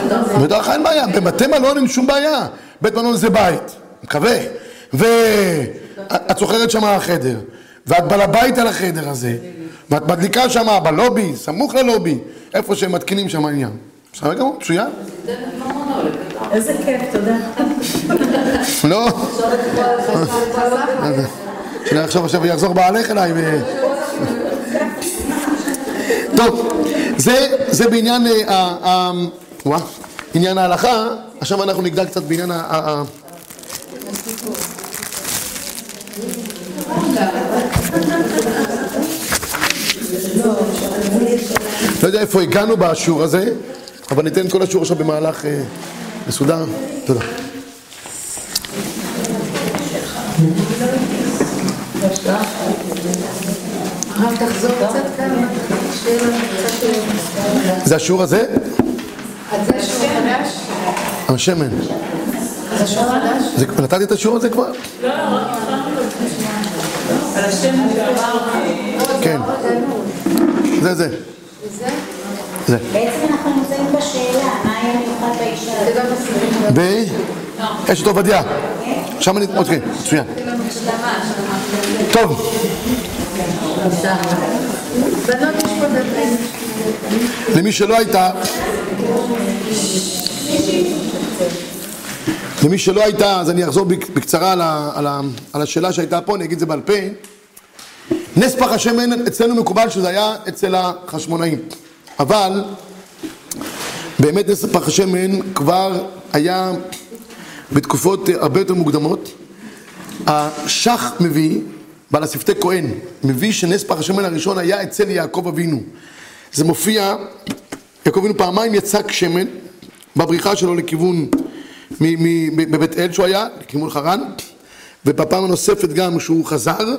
בית הערכה. בית הערכה אין בעיה, בבתי מלון אין שום בעיה. בית מלון זה בית, מקווה. ואת שוכרת שם חדר, ואת בעל הבית על החדר הזה, ואת מדליקה שם בלובי, סמוך ללובי, איפה שהם מתקינים שם עניין. בסדר גמור, מצוין. איזה כיף, תודה. לא, שלא יחשוב עכשיו ויחזור בעלך אליי. טוב, זה, בעניין אה, ה- ה- וואה, עניין ההלכה, עכשיו אנחנו נגדל קצת בעניין ה- לא יודע איפה הגענו בשיעור הזה, אבל ניתן כל השיעור עכשיו במהלך אה, מסודר. תודה. זה השיעור הזה? זה? השמן. זה נתתי את השיעור הזה כבר? על השם שעבר, כן. זה זה. זה. בעצם אנחנו נמצאים בשאלה, מה היה מיוחד באישה הזאת? באשת עובדיה. שם אני... אוקיי, מצוין. טוב. למי שלא הייתה... למי שלא הייתה, אז אני אחזור בק- בקצרה על, ה, על, ה, על השאלה שהייתה פה, אני אגיד את זה בעל פה. נס פח השמן, אצלנו מקובל שזה היה אצל החשמונאים. אבל באמת נס פח השמן כבר היה בתקופות הרבה יותר מוקדמות. השח מביא, בעל השפתי כהן, מביא שנס פח השמן הראשון היה אצל יעקב אבינו. זה מופיע, יעקב אבינו פעמיים יצק שמן בבריחה שלו לכיוון, מ- מ- בבית אל שהוא היה, לכיוון חרן, ובפעם הנוספת גם שהוא חזר,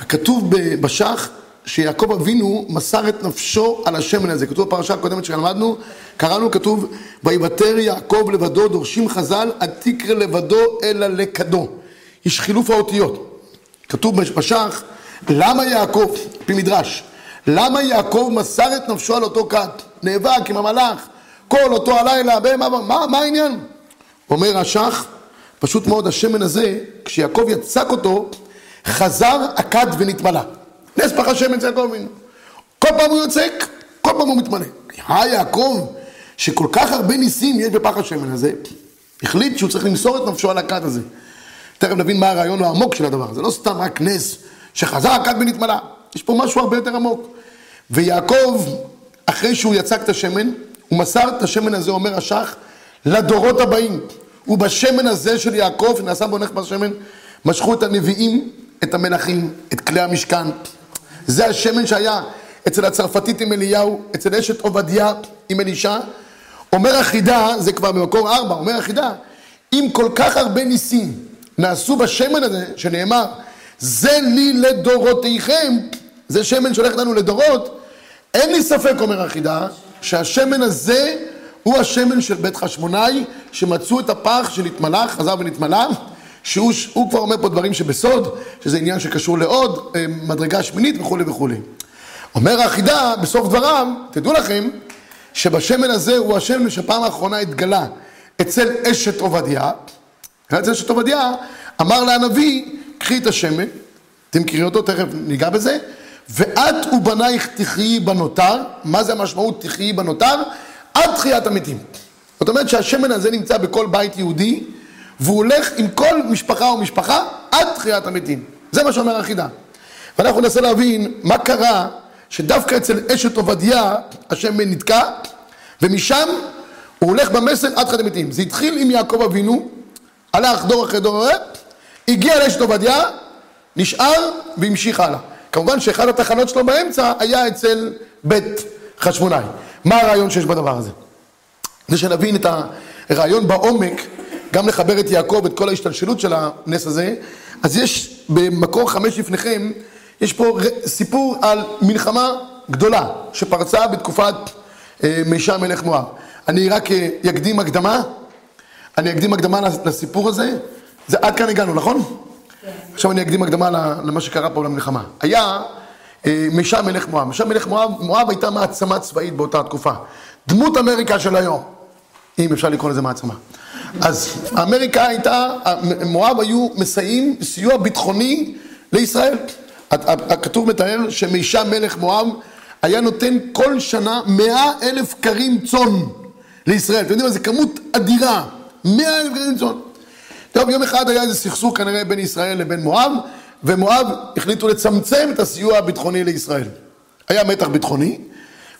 וכתוב בשח שיעקב אבינו מסר את נפשו על השמן הזה. כתוב בפרשה הקודמת שלמדנו, קראנו, כתוב, ויוותר יעקב לבדו, דורשים חז"ל, עד תקרא לבדו אלא לכדו. יש חילוף האותיות. כתוב בשח, למה יעקב, פי מדרש, למה יעקב מסר את נפשו על אותו כת? נאבק עם המלאך, כל אותו הלילה, מה, מה, מה העניין? אומר השח, פשוט מאוד, השמן הזה, כשיעקב יצק אותו, חזר הכד ונתמלא. נס פח השמן אצל יעקב אבינו. כל פעם הוא יוצק, כל פעם הוא מתמלא. היעקב, שכל כך הרבה ניסים יש בפח השמן הזה, החליט שהוא צריך למסור את נפשו על הכד הזה. תכף נבין מה הרעיון העמוק של הדבר. זה לא סתם רק נס שחזר הכד ונתמלא. יש פה משהו הרבה יותר עמוק. ויעקב, אחרי שהוא יצק את השמן, הוא מסר את השמן הזה, אומר השח, לדורות הבאים. ובשמן הזה של יעקב, שנעשה בו נכס בשמן, משכו את הנביאים, את המלכים, את כלי המשכן. זה השמן שהיה אצל הצרפתית עם אליהו, אצל אשת עובדיה עם אלישע. אומר החידה, זה כבר במקור ארבע, אומר החידה, אם כל כך הרבה ניסים נעשו בשמן הזה, שנאמר, זה לי לדורותיכם, זה שמן שהולך לנו לדורות, אין לי ספק, אומר החידה, שהשמן הזה הוא השמן של בית חשמונאי, שמצאו את הפח שנתמלא, חזר ונתמלא, שהוא הוא כבר אומר פה דברים שבסוד, שזה עניין שקשור לעוד, אה, מדרגה שמינית וכולי וכולי. אומר החידה, בסוף דבריו, תדעו לכם, שבשמן הזה הוא השמן שפעם האחרונה התגלה אצל אשת עובדיה, אצל אשת עובדיה, אמר לה הנביא, קחי את השמן, אתם מכירים אותו, תכף ניגע בזה, ואת ובנייך תחיי בנותר, מה זה המשמעות תחיי בנותר? עד תחיית המתים. זאת אומרת שהשמן הזה נמצא בכל בית יהודי, והוא הולך עם כל משפחה ומשפחה עד תחיית המתים. זה מה שאומר החידה. ואנחנו ננסה להבין מה קרה שדווקא אצל אשת עובדיה השמן נתקע, ומשם הוא הולך במסר עד תחיית המתים. זה התחיל עם יעקב אבינו, הלך דור אחרי דור, הגיע לאשת עובדיה, נשאר והמשיך הלאה. כמובן שאחד התחנות שלו באמצע היה אצל בית חשמונאי. מה הרעיון שיש בדבר הזה? כדי שנבין את הרעיון בעומק, גם לחבר את יעקב, את כל ההשתלשלות של הנס הזה, אז יש במקור חמש לפניכם, יש פה סיפור על מלחמה גדולה שפרצה בתקופת אה, מישה מלך מואב. אני רק אה, אקדים הקדמה, אני אקדים הקדמה לסיפור הזה, זה עד כאן הגענו, נכון? עכשיו אני אקדים הקדמה למה שקרה פה למלחמה. היה אה, מישה מלך מואב. מישה מלך מואב, מואב הייתה מעצמה צבאית באותה תקופה. דמות אמריקה של היום, אם אפשר לקרוא לזה מעצמה. אז אמריקה הייתה, מואב היו מסייעים סיוע ביטחוני לישראל. הכתוב מתאר שמישה מלך מואב היה נותן כל שנה מאה אלף כרים צאן לישראל. אתם יודעים מה? זו כמות אדירה. מאה אלף כרים צאן. טוב, יום אחד היה איזה סכסוך כנראה בין ישראל לבין מואב, ומואב החליטו לצמצם את הסיוע הביטחוני לישראל. היה מתח ביטחוני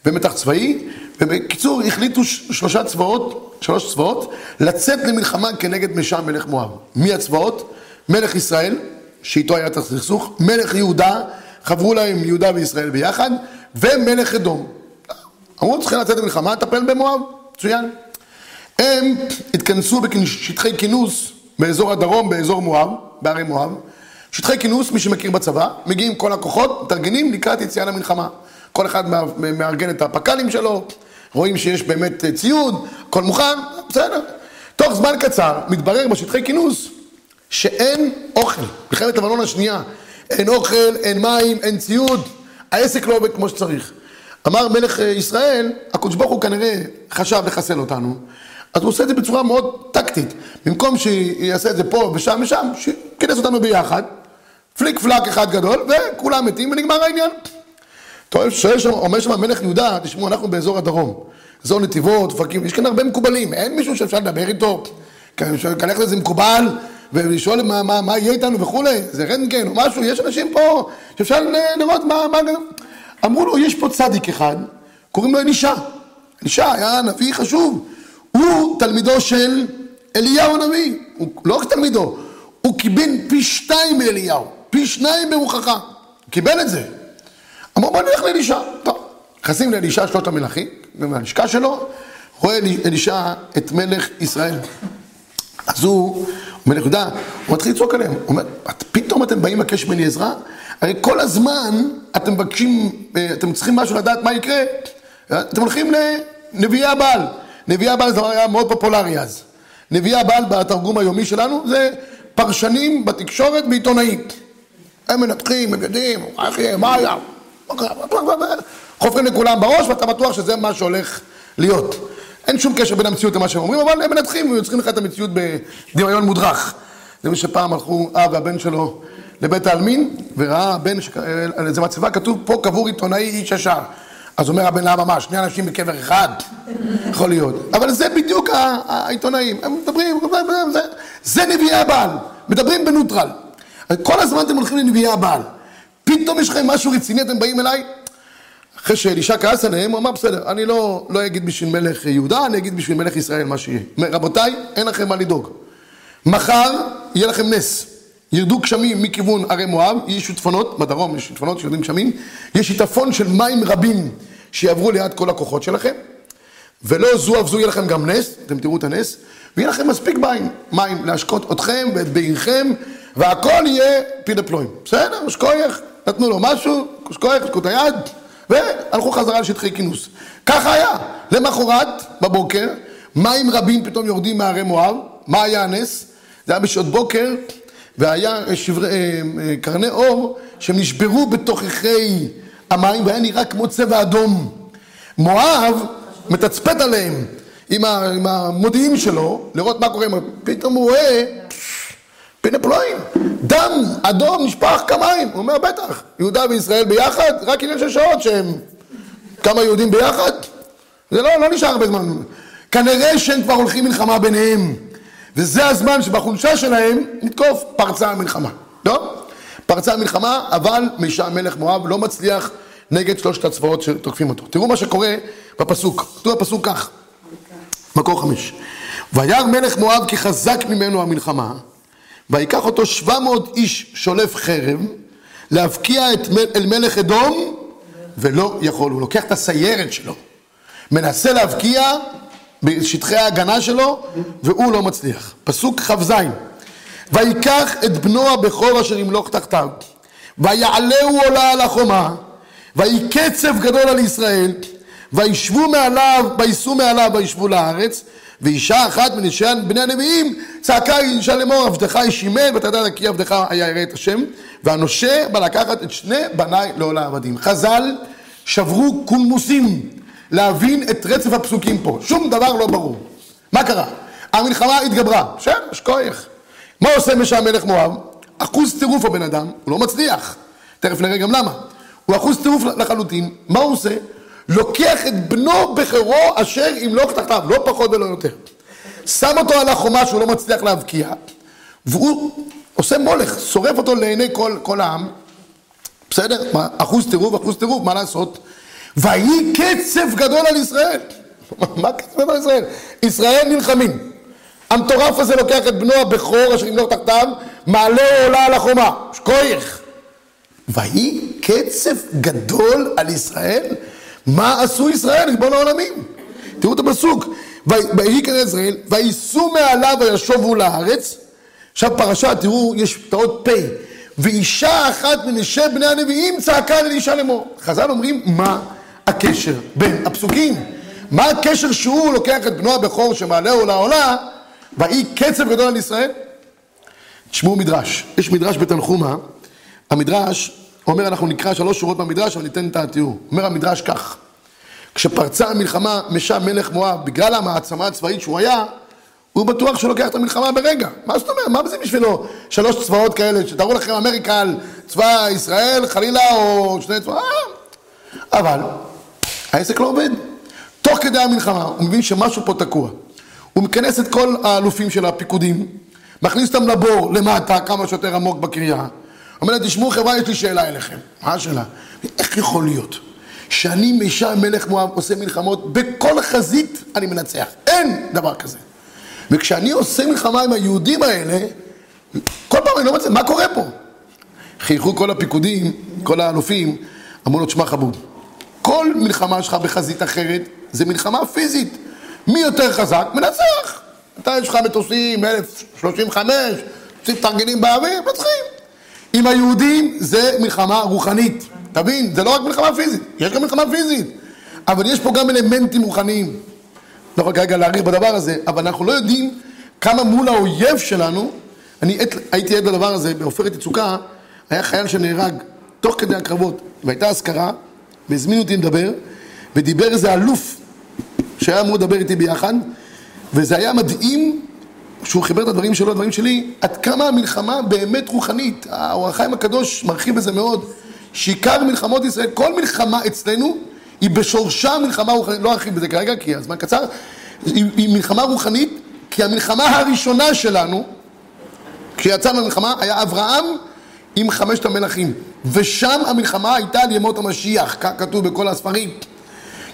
ומתח צבאי, ובקיצור החליטו שלושה צבאות, שלוש צבאות, לצאת למלחמה כנגד משם מלך מואב. מי הצבאות? מלך ישראל, שאיתו היה את הסכסוך, מלך יהודה, חברו להם יהודה וישראל ביחד, ומלך אדום. אמרו צריכים לצאת למלחמה, לטפל במואב, מצוין. הם התכנסו בשטחי כינוס באזור הדרום, באזור מואב, בערי מואב. שטחי כינוס, מי שמכיר בצבא, מגיעים כל הכוחות, מתארגנים לקראת יציאה למלחמה. כל אחד מארגן את הפק"לים שלו, רואים שיש באמת אה, ציוד, הכל מוכן, בסדר. תוך זמן קצר מתברר בשטחי כינוס שאין אוכל. מלחמת לבנון השנייה, אין אוכל, אין מים, אין ציוד, העסק לא עובד כמו שצריך. אמר מלך אה, ישראל, הקדוש ברוך הוא כנראה חשב לחסל אותנו, אז הוא עושה את זה בצורה מאוד טקטית. במקום שיעשה את זה פה ושם ושם, שכנס אותנו ביחד, פליק פלאק אחד גדול, וכולם מתים ונגמר העניין. טוב, שואל שם, אומר שם המלך יהודה, תשמעו, אנחנו באזור הדרום, אזור נתיבות, אופקים, יש כאן הרבה מקובלים, אין מישהו שאפשר לדבר איתו, ללכת לזה מקובל, ולשאול מה, מה, מה יהיה איתנו וכולי, זה רנטגן או משהו, יש אנשים פה שאפשר לראות מה, מה... אמרו לו, יש פה צדיק אחד, קוראים לו אלישע. אלישע היה נביא חשוב, הוא תלמידו של אליהו הנביא, הוא לא רק תלמידו, הוא קיבל פי שתיים מאליהו, פי שניים ברוחך, קיבל את זה. אמרו בוא נלך לאלישע. טוב, נכנסים לאלישע שלושת המלכים, מהלשכה שלו, רואה אלי- אלישע את מלך ישראל. אז הוא, מלך יהודה, הוא מתחיל לצעוק עליהם. הוא אומר, "את- פתאום אתם באים לבקש ממני עזרה? הרי כל הזמן אתם מבקשים, אה, אתם צריכים משהו לדעת מה יקרה. אתם הולכים לנביאי הבעל. נביאי הבעל זה דבר היה מאוד פופולרי אז. נביאי הבעל בתרגום היומי שלנו זה פרשנים בתקשורת ועיתונאים. הם מנתחים, הם יודעים, איך יהיה, מה היה, חופרים לכולם בראש ואתה בטוח שזה מה שהולך להיות. אין שום קשר בין המציאות למה שהם אומרים, אבל הם מנתחים ויוצרים לך את המציאות בדמיון מודרך. זה מי שפעם הלכו אב והבן שלו לבית העלמין, וראה הבן, שק- על איזה מצבה כתוב, פה קבור עיתונאי איש ישר. אז אומר הבן לאבא, מה, שני אנשים בקבר אחד? יכול להיות. אבל זה בדיוק העיתונאים, הם מדברים, זה, זה נביאי הבעל, מדברים בנוטרל. כל הזמן אתם הולכים לנביאי הבעל. פתאום יש לכם משהו רציני, אתם באים אליי, אחרי שאלישע כעס עליהם, הוא אמר, בסדר, אני לא, לא אגיד בשביל מלך יהודה, אני אגיד בשביל מלך ישראל מה שיהיה. רבותיי, אין לכם מה לדאוג. מחר יהיה לכם נס. ירדו גשמים מכיוון ערי מואב, יהיו שיטפונות, בדרום יש שיטפונות שיורדים גשמים, יש שיטפון של מים רבים שיעברו ליד כל הכוחות שלכם, ולא זו אף זו יהיה לכם גם נס, אתם תראו את הנס, ויהיה לכם מספיק מים, מים להשקות אתכם ואת בעירכם, והכל יהיה פידפלואים. בסדר, שקוייך, נתנו לו משהו, שקו את היד, והלכו חזרה לשטחי כינוס. ככה היה. למחרת, בבוקר, מים רבים פתאום יורדים מהרי מואב, מה היה הנס? זה היה בשעות בוקר, והיה שברי, אה, אה, קרני אור שהם נשברו בתוככי המים, והיה נראה כמו צבע אדום. מואב מתצפת עליהם עם המודיעין שלו, לראות מה קורה, פתאום הוא רואה פני פלואים, דם אדום נשפך כמים, הוא אומר בטח, יהודה וישראל ביחד, רק עניין של שעות שהם כמה יהודים ביחד, זה לא, לא נשאר הרבה זמן, כנראה שהם כבר הולכים מלחמה ביניהם, וזה הזמן שבחולשה שלהם נתקוף, פרצה המלחמה, לא? פרצה המלחמה, אבל מישה מלך מואב לא מצליח נגד שלושת הצבאות שתוקפים אותו. תראו מה שקורה בפסוק, כתוב בפסוק כך, מקור חמש. וירא מלך מואב כי חזק ממנו המלחמה, ויקח אותו שבע מאות איש שולף חרב, להבקיע את מל, אל מלך אדום, ולא יכול. הוא לוקח את הסיירת שלו, מנסה להבקיע בשטחי ההגנה שלו, והוא לא מצליח. פסוק כ"ז: ויקח את בנו הבכור אשר ימלוך תחתיו, ויעלהו עולה על החומה, ויהי קצב גדול על ישראל, וישבו מעליו, וייסעו מעליו וישבו לארץ, ואישה אחת מנשי בני הנביאים צעקה אישה לאמור עבדך ישימל ותדע כי עבדך היה ירא את השם והנושה בא לקחת את שני בניי לעול העבדים. חז"ל שברו קולמוסים להבין את רצף הפסוקים פה, שום דבר לא ברור. מה קרה? המלחמה התגברה, בסדר, יש כוח. מה עושה משם מלך מואב? אחוז טירוף הבן אדם, הוא לא מצליח. תכף נראה גם למה. הוא אחוז טירוף לחלוטין, מה הוא עושה? לוקח את בנו בכרו אשר ימלוך תחתיו, לא פחות ולא יותר. שם אותו על החומה שהוא לא מצליח להבקיע, והוא עושה מולך, שורף אותו לעיני כל, כל העם. בסדר? מה, אחוז טירוף, אחוז טירוף, מה לעשות? ויהי קצב גדול על ישראל. מה קצב גדול על ישראל? ישראל נלחמים. המטורף הזה לוקח את בנו הבכור אשר ימלוך תחתיו, מעלה עולה על החומה. שכוייך. ויהי קצב גדול על ישראל? מה עשו ישראל, ריבון העולמים? תראו את הפסוק, ויהי כנראה ישראל, וייסעו מעליו וישובו לארץ. עכשיו פרשה, תראו, יש תאות פ', ואישה אחת מנשי בני הנביאים צעקה לאישה לאמור. חז"ל אומרים, מה הקשר בין הפסוקים? מה הקשר שהוא לוקח את בנו הבכור שמעלהו לעולה, ויהי קצב גדול על ישראל? תשמעו מדרש, יש מדרש בתנחומה, המדרש אומר, אנחנו נקרא שלוש שורות במדרש, אבל ניתן את התיאור. אומר המדרש כך, כשפרצה המלחמה משם מלך מואב, בגלל המעצמה הצבאית שהוא היה, הוא בטוח שהוא לוקח את המלחמה ברגע. מה זאת אומרת? מה זה בשבילו שלוש צבאות כאלה, שתארו לכם אמריקה על צבא ישראל, חלילה, או שני צבאות, אה. אבל העסק לא עובד. תוך כדי המלחמה, הוא מבין שמשהו פה תקוע. הוא מכנס את כל האלופים של הפיקודים, מכניס אותם לבור למטה, כמה שיותר עמוק בקריה. אומר להם, תשמעו חברה, יש לי שאלה אליכם. מה השאלה? איך יכול להיות שאני משם מלך מואב עושה מלחמות, בכל חזית אני מנצח. אין דבר כזה. וכשאני עושה מלחמה עם היהודים האלה, כל פעם אני לא מצליח, מה קורה פה? חייכו כל הפיקודים, כל האלופים, אמרו לו, תשמע חבוב, כל מלחמה שלך בחזית אחרת זה מלחמה פיזית. מי יותר חזק? מנצח. אתה יש לך מטוסים, 1035, עושים תרגילים באוויר, מנצחים. עם היהודים זה מלחמה רוחנית. תבין, זה לא רק מלחמה פיזית, יש גם מלחמה פיזית. אבל יש פה גם אלמנטים רוחניים. לא יכול כרגע להעריך בדבר הזה, אבל אנחנו לא יודעים כמה מול האויב שלנו, אני הייתי עד לדבר הזה בעופרת יצוקה, היה חייל שנהרג תוך כדי הקרבות, והייתה אזכרה, והזמינו אותי לדבר, ודיבר איזה אלוף שהיה אמור לדבר איתי ביחד, וזה היה מדהים שהוא חיבר את הדברים שלו, הדברים שלי, עד כמה המלחמה באמת רוחנית. האור החיים הקדוש מרחיב בזה מאוד, שעיקר מלחמות ישראל, כל מלחמה אצלנו היא בשורשה מלחמה רוחנית, לא ארחיב בזה כרגע כי הזמן קצר, היא, היא מלחמה רוחנית, כי המלחמה הראשונה שלנו, כשיצאנו למלחמה, היה אברהם עם חמשת המלכים, ושם המלחמה הייתה על ימות המשיח, כך כתוב בכל הספרים.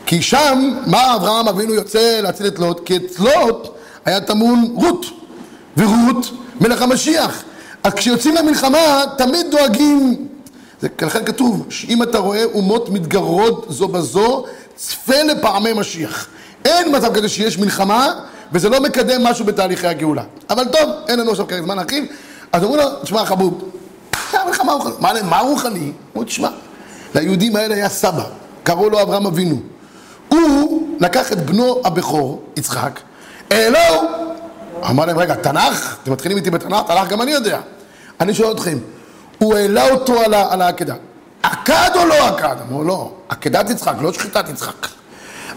כי שם, מה אברהם אבינו יוצא להציל את לוט? כי את לוט היה טמון רות, ורות מלך המשיח. אז כשיוצאים למלחמה, תמיד דואגים, זה לכן כתוב, שאם אתה רואה אומות מתגרות זו בזו, צפה לפעמי משיח. אין מצב כזה שיש מלחמה, וזה לא מקדם משהו בתהליכי הגאולה. אבל טוב, אין לנו עכשיו כרגע זמן להרחיב, אז אמרו לו, תשמע חבוב, המלחמה רוחנית, מה, מה רוחני? אמרו, תשמע, ליהודים האלה היה סבא, קראו לו אברהם אבינו. הוא לקח את בנו הבכור, יצחק, העלו, אמר להם, רגע, תנ"ך? אתם מתחילים איתי בתנ"ך? תנ"ך גם אני יודע. אני שואל אתכם, הוא העלה אותו על, העקדה. עקד או לא עקד? אמרו, לא, עקדת יצחק, לא שחיטת יצחק.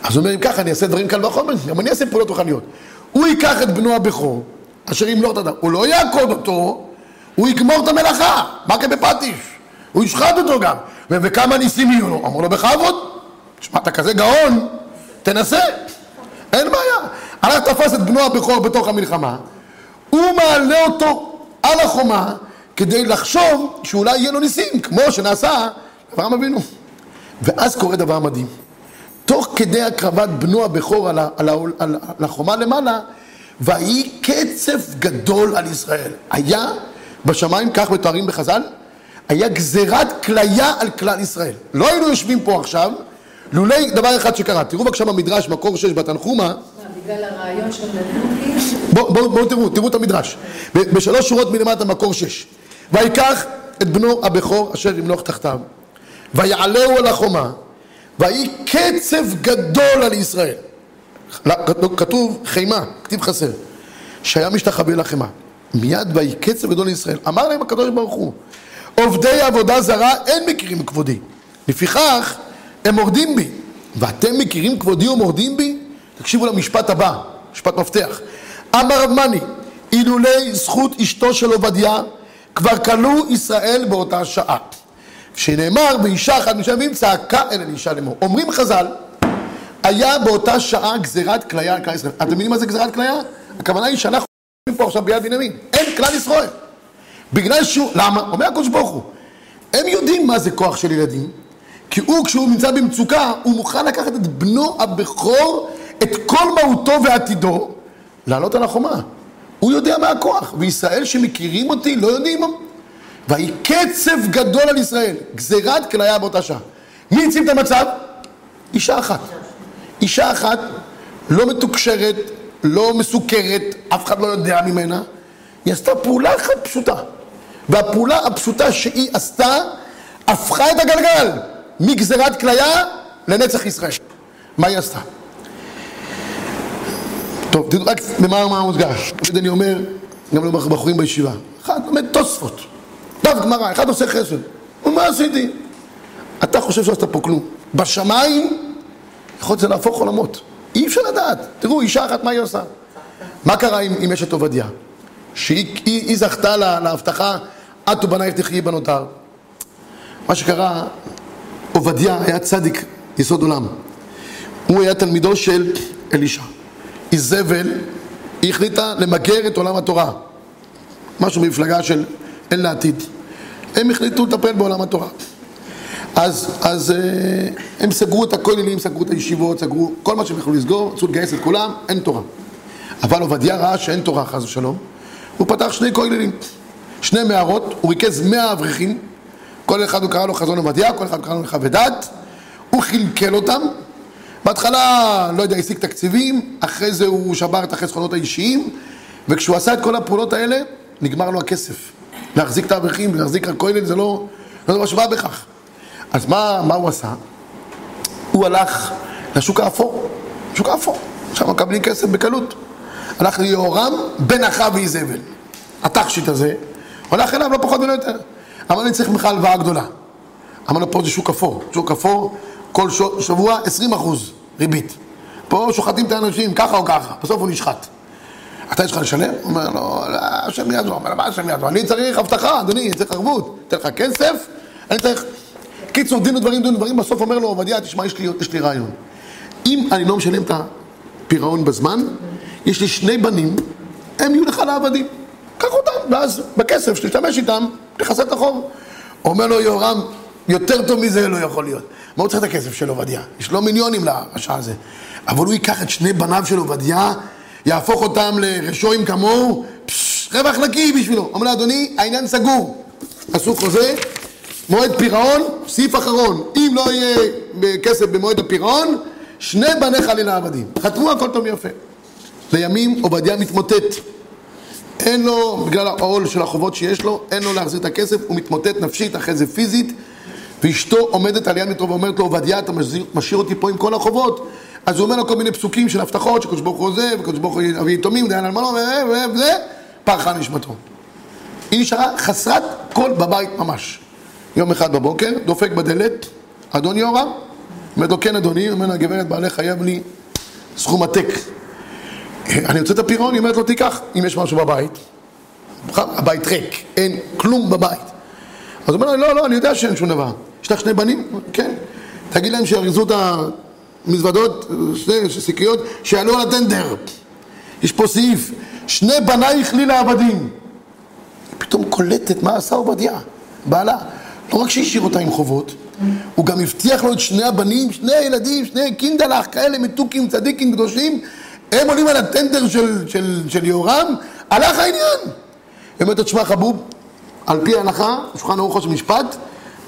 אז הוא אומר, אם ככה, אני אעשה דברים כאלה וחומר, גם אני אעשה פעולות רוחניות. הוא ייקח את בנו הבכור, אשר ימלוך את הדם, הוא לא יעקוד אותו, הוא יגמור את המלאכה, מה כבפטיש? הוא ישחט אותו גם. וכמה ניסים יהיו לו? אמרו לו, בכבוד. שמע, אתה כזה גאון, תנסה. אין בעיה. הלך תפס את בנו הבכור בתוך המלחמה, הוא מעלה אותו על החומה כדי לחשוב שאולי יהיה לו ניסים, כמו שנעשה אברהם אבינו. ואז קורה דבר מדהים. תוך כדי הקרבת בנו הבכור על, על, על, על, על החומה למעלה, ויהי קצף גדול על ישראל. היה בשמיים, כך מתוארים בחז"ל, היה גזירת כליה על כלל ישראל. לא היינו יושבים פה עכשיו, לולי דבר אחד שקרה. תראו בבקשה במדרש, מקור 6 בתנחומה, בואו בוא, בוא תראו, תראו את המדרש. בשלוש שורות מלמטה, מקור שש. ויקח את בנו הבכור אשר ימלוך תחתיו, ויעלהו על החומה, ויהי קצב גדול על ישראל. כתוב חימה, כתיב חסר, שהיה משתחווה לחמה. מיד ויהי קצב גדול לישראל. אמר להם הקדוש ברוך הוא, עובדי עבודה זרה אין מכירים כבודי. לפיכך הם מורדים בי. ואתם מכירים כבודי ומורדים בי? תקשיבו למשפט הבא, משפט מפתח. אמר רב מני, אילולי זכות אשתו של עובדיה, כבר כלו ישראל באותה שעה. שנאמר, ואישה אחת משלמים צעקה אל אלישע לאמור. אומרים חז"ל, היה באותה שעה גזירת כליה על כלל ישראל. אתם מבינים מה זה גזירת כליה? הכוונה היא שאנחנו פה עכשיו ביד בנימין. אין כלל ישראל. בגלל שהוא, למה? אומר הקדוש ברוך הוא. הם יודעים מה זה כוח של ילדים, כי הוא, כשהוא נמצא במצוקה, הוא מוכן לקחת את בנו הבכור, את כל מהותו ועתידו, לעלות על החומה. הוא יודע מה הכוח, וישראל שמכירים אותי לא יודעים. ויהי קצב גדול על ישראל, גזירת כליה באותה שעה. מי הציב את המצב? אישה אחת. אישה אחת, לא מתוקשרת, לא מסוכרת, אף אחד לא יודע ממנה. היא עשתה פעולה אחת פשוטה. והפעולה הפשוטה שהיא עשתה, הפכה את הגלגל מגזירת כליה לנצח ישראל. מה היא עשתה? טוב, תראו רק במאמר מה מודגש. תמיד אני אומר, גם לבחורים בישיבה. אחד לומד תוספות, דף גמרא, אחד עושה חסד. ומה עשיתי? אתה חושב שעשת פה כלום. בשמיים יכול זה להפוך עולמות. אי אפשר לדעת. תראו, אישה אחת, מה היא עושה? מה קרה עם, עם אשת עובדיה? שהיא היא, היא זכתה לה, להבטחה, את ובנייך תחיי בנותר. מה שקרה, עובדיה היה צדיק יסוד עולם. הוא היה תלמידו של אלישע. איזבל, היא החליטה למגר את עולם התורה. משהו במפלגה של אין לעתיד. הם החליטו לטפל בעולם התורה. אז, אז אה, הם סגרו את הכוללים, סגרו את הישיבות, סגרו כל מה שהם יכלו לסגור, רצו לגייס את כולם, אין תורה. אבל עובדיה ראה שאין תורה חס ושלום, הוא פתח שני כוללים, שני מערות, הוא ריכז מאה אברכים, כל אחד הוא קרא לו חזון עובדיה, כל אחד קרא לו לחווה דת, הוא חלקל אותם, בהתחלה, לא יודע, השיג תקציבים, אחרי זה הוא שבר את החסכונות האישיים, וכשהוא עשה את כל הפעולות האלה, נגמר לו הכסף. להחזיק את האברכים, להחזיק הכולל, זה לא, לא דבר שבא בכך. אז מה, מה הוא עשה? הוא הלך לשוק האפור, שוק האפור, שם מקבלים כסף בקלות. הלך ליהורם בן אחאב ואיזבל. התכשיט הזה, הולך אליו לא פחות ולא יותר. אמר לי צריך ממך הלוואה גדולה. אמר לו פה זה שוק אפור, שוק אפור כל שבוע 20 אחוז ריבית. פה שוחטים את האנשים ככה או ככה, בסוף הוא נשחט. אתה יש לך לשלם? הוא אומר לו, לא, השם יעזור. אומר לו, מה השם יעזור? אני צריך הבטחה, אדוני, אני צריך ערבות. אתן לך כסף, אני צריך... קיצור, דין ודברים, דין ודברים, בסוף אומר לו, עובדיה, תשמע, יש לי, יש לי רעיון. אם אני לא משלם את הפירעון בזמן, יש לי שני בנים, הם יהיו לך לעבדים. קח אותם, ואז בכסף שתשתמש איתם, תכסה את החוב. אומר לו יהורם, יותר טוב מזה לא יכול להיות. מה הוא צריך את הכסף של עובדיה? יש לו מיליונים לרשע הזה. אבל הוא ייקח את שני בניו של עובדיה, יהפוך אותם לרשועים כמוהו, רווח נקי בשבילו. אומר לו, אדוני, העניין סגור. עשו חוזה, מועד פירעון, סעיף אחרון. אם לא יהיה כסף במועד הפירעון, שני בניך לי לעבדים. חתמו הכל טוב ויפה. לימים עובדיה מתמוטט. אין לו, בגלל העול של החובות שיש לו, אין לו להחזיר את הכסף, הוא מתמוטט נפשית, אחרי זה פיזית, ואשתו עומדת על יד מיטו ואומרת לו, עובדיה, אתה משאיר אותי פה עם כל החובות. אז הוא אומר לו כל מיני פסוקים של הבטחות, שקדוש ברוך הוא עוזב, וקדוש ברוך הוא אבי יתומים, דיין אלמנו, וזה, פרחה נשמתו. היא נשארה חסרת קול בבית ממש. יום אחד בבוקר, דופק בדלת, אדון יורם, אומר לו, כן אדוני, אומר לה, גברת בעלך חייב לי סכום עתק. אני יוצא את הפירעון, היא אומרת לו, תיקח, אם יש משהו בבית. הבית ריק, אין כלום בבית. אז הוא אומר לה, לא, לא, אני יודע שאין שום דבר. יש לך שני בנים? כן. תגיד להם שיארזו את המזוודות, שני שקיות, שיעלו על הטנדר. יש פה סעיף, שני בנייך לי לעבדים. פתאום קולטת מה עשה עובדיה, בעלה. לא רק שהשאיר אותה עם חובות, הוא גם הבטיח לו את שני הבנים, שני הילדים, שני קינדלח, כאלה מתוקים, צדיקים, קדושים, הם עולים על הטנדר של, של, של יהורם, הלך העניין. היא אומרת לו, תשמע חבוב, על פי ההלכה, שולחן ערוך של משפט,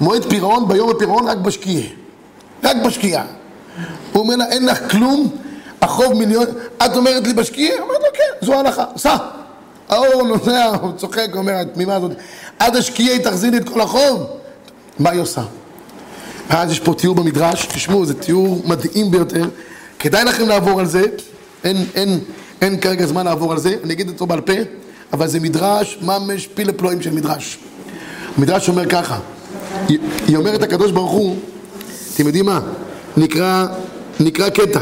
מועד פירעון ביום הפירעון רק בשקיעה. רק בשקיעה. הוא אומר לה, אין לך כלום, החוב מיליון, את אומרת לי בשקיע? אומרת לו כן, זו ההלכה, סע. האור נוסע, הוא צוחק, אומר, התמימה הזאת, עד השקיעי תחזיר לי את כל החוב. מה היא עושה? ואז יש פה תיאור במדרש, תשמעו, זה תיאור מדהים ביותר, כדאי לכם לעבור על זה, אין, אין, אין כרגע זמן לעבור על זה, אני אגיד אותו בעל פה, אבל זה מדרש, ממש פילה פלואים של מדרש. המדרש אומר ככה, היא, אומרת הקדוש ברוך הוא, אתם יודעים מה? נקרא, נקרא קטע.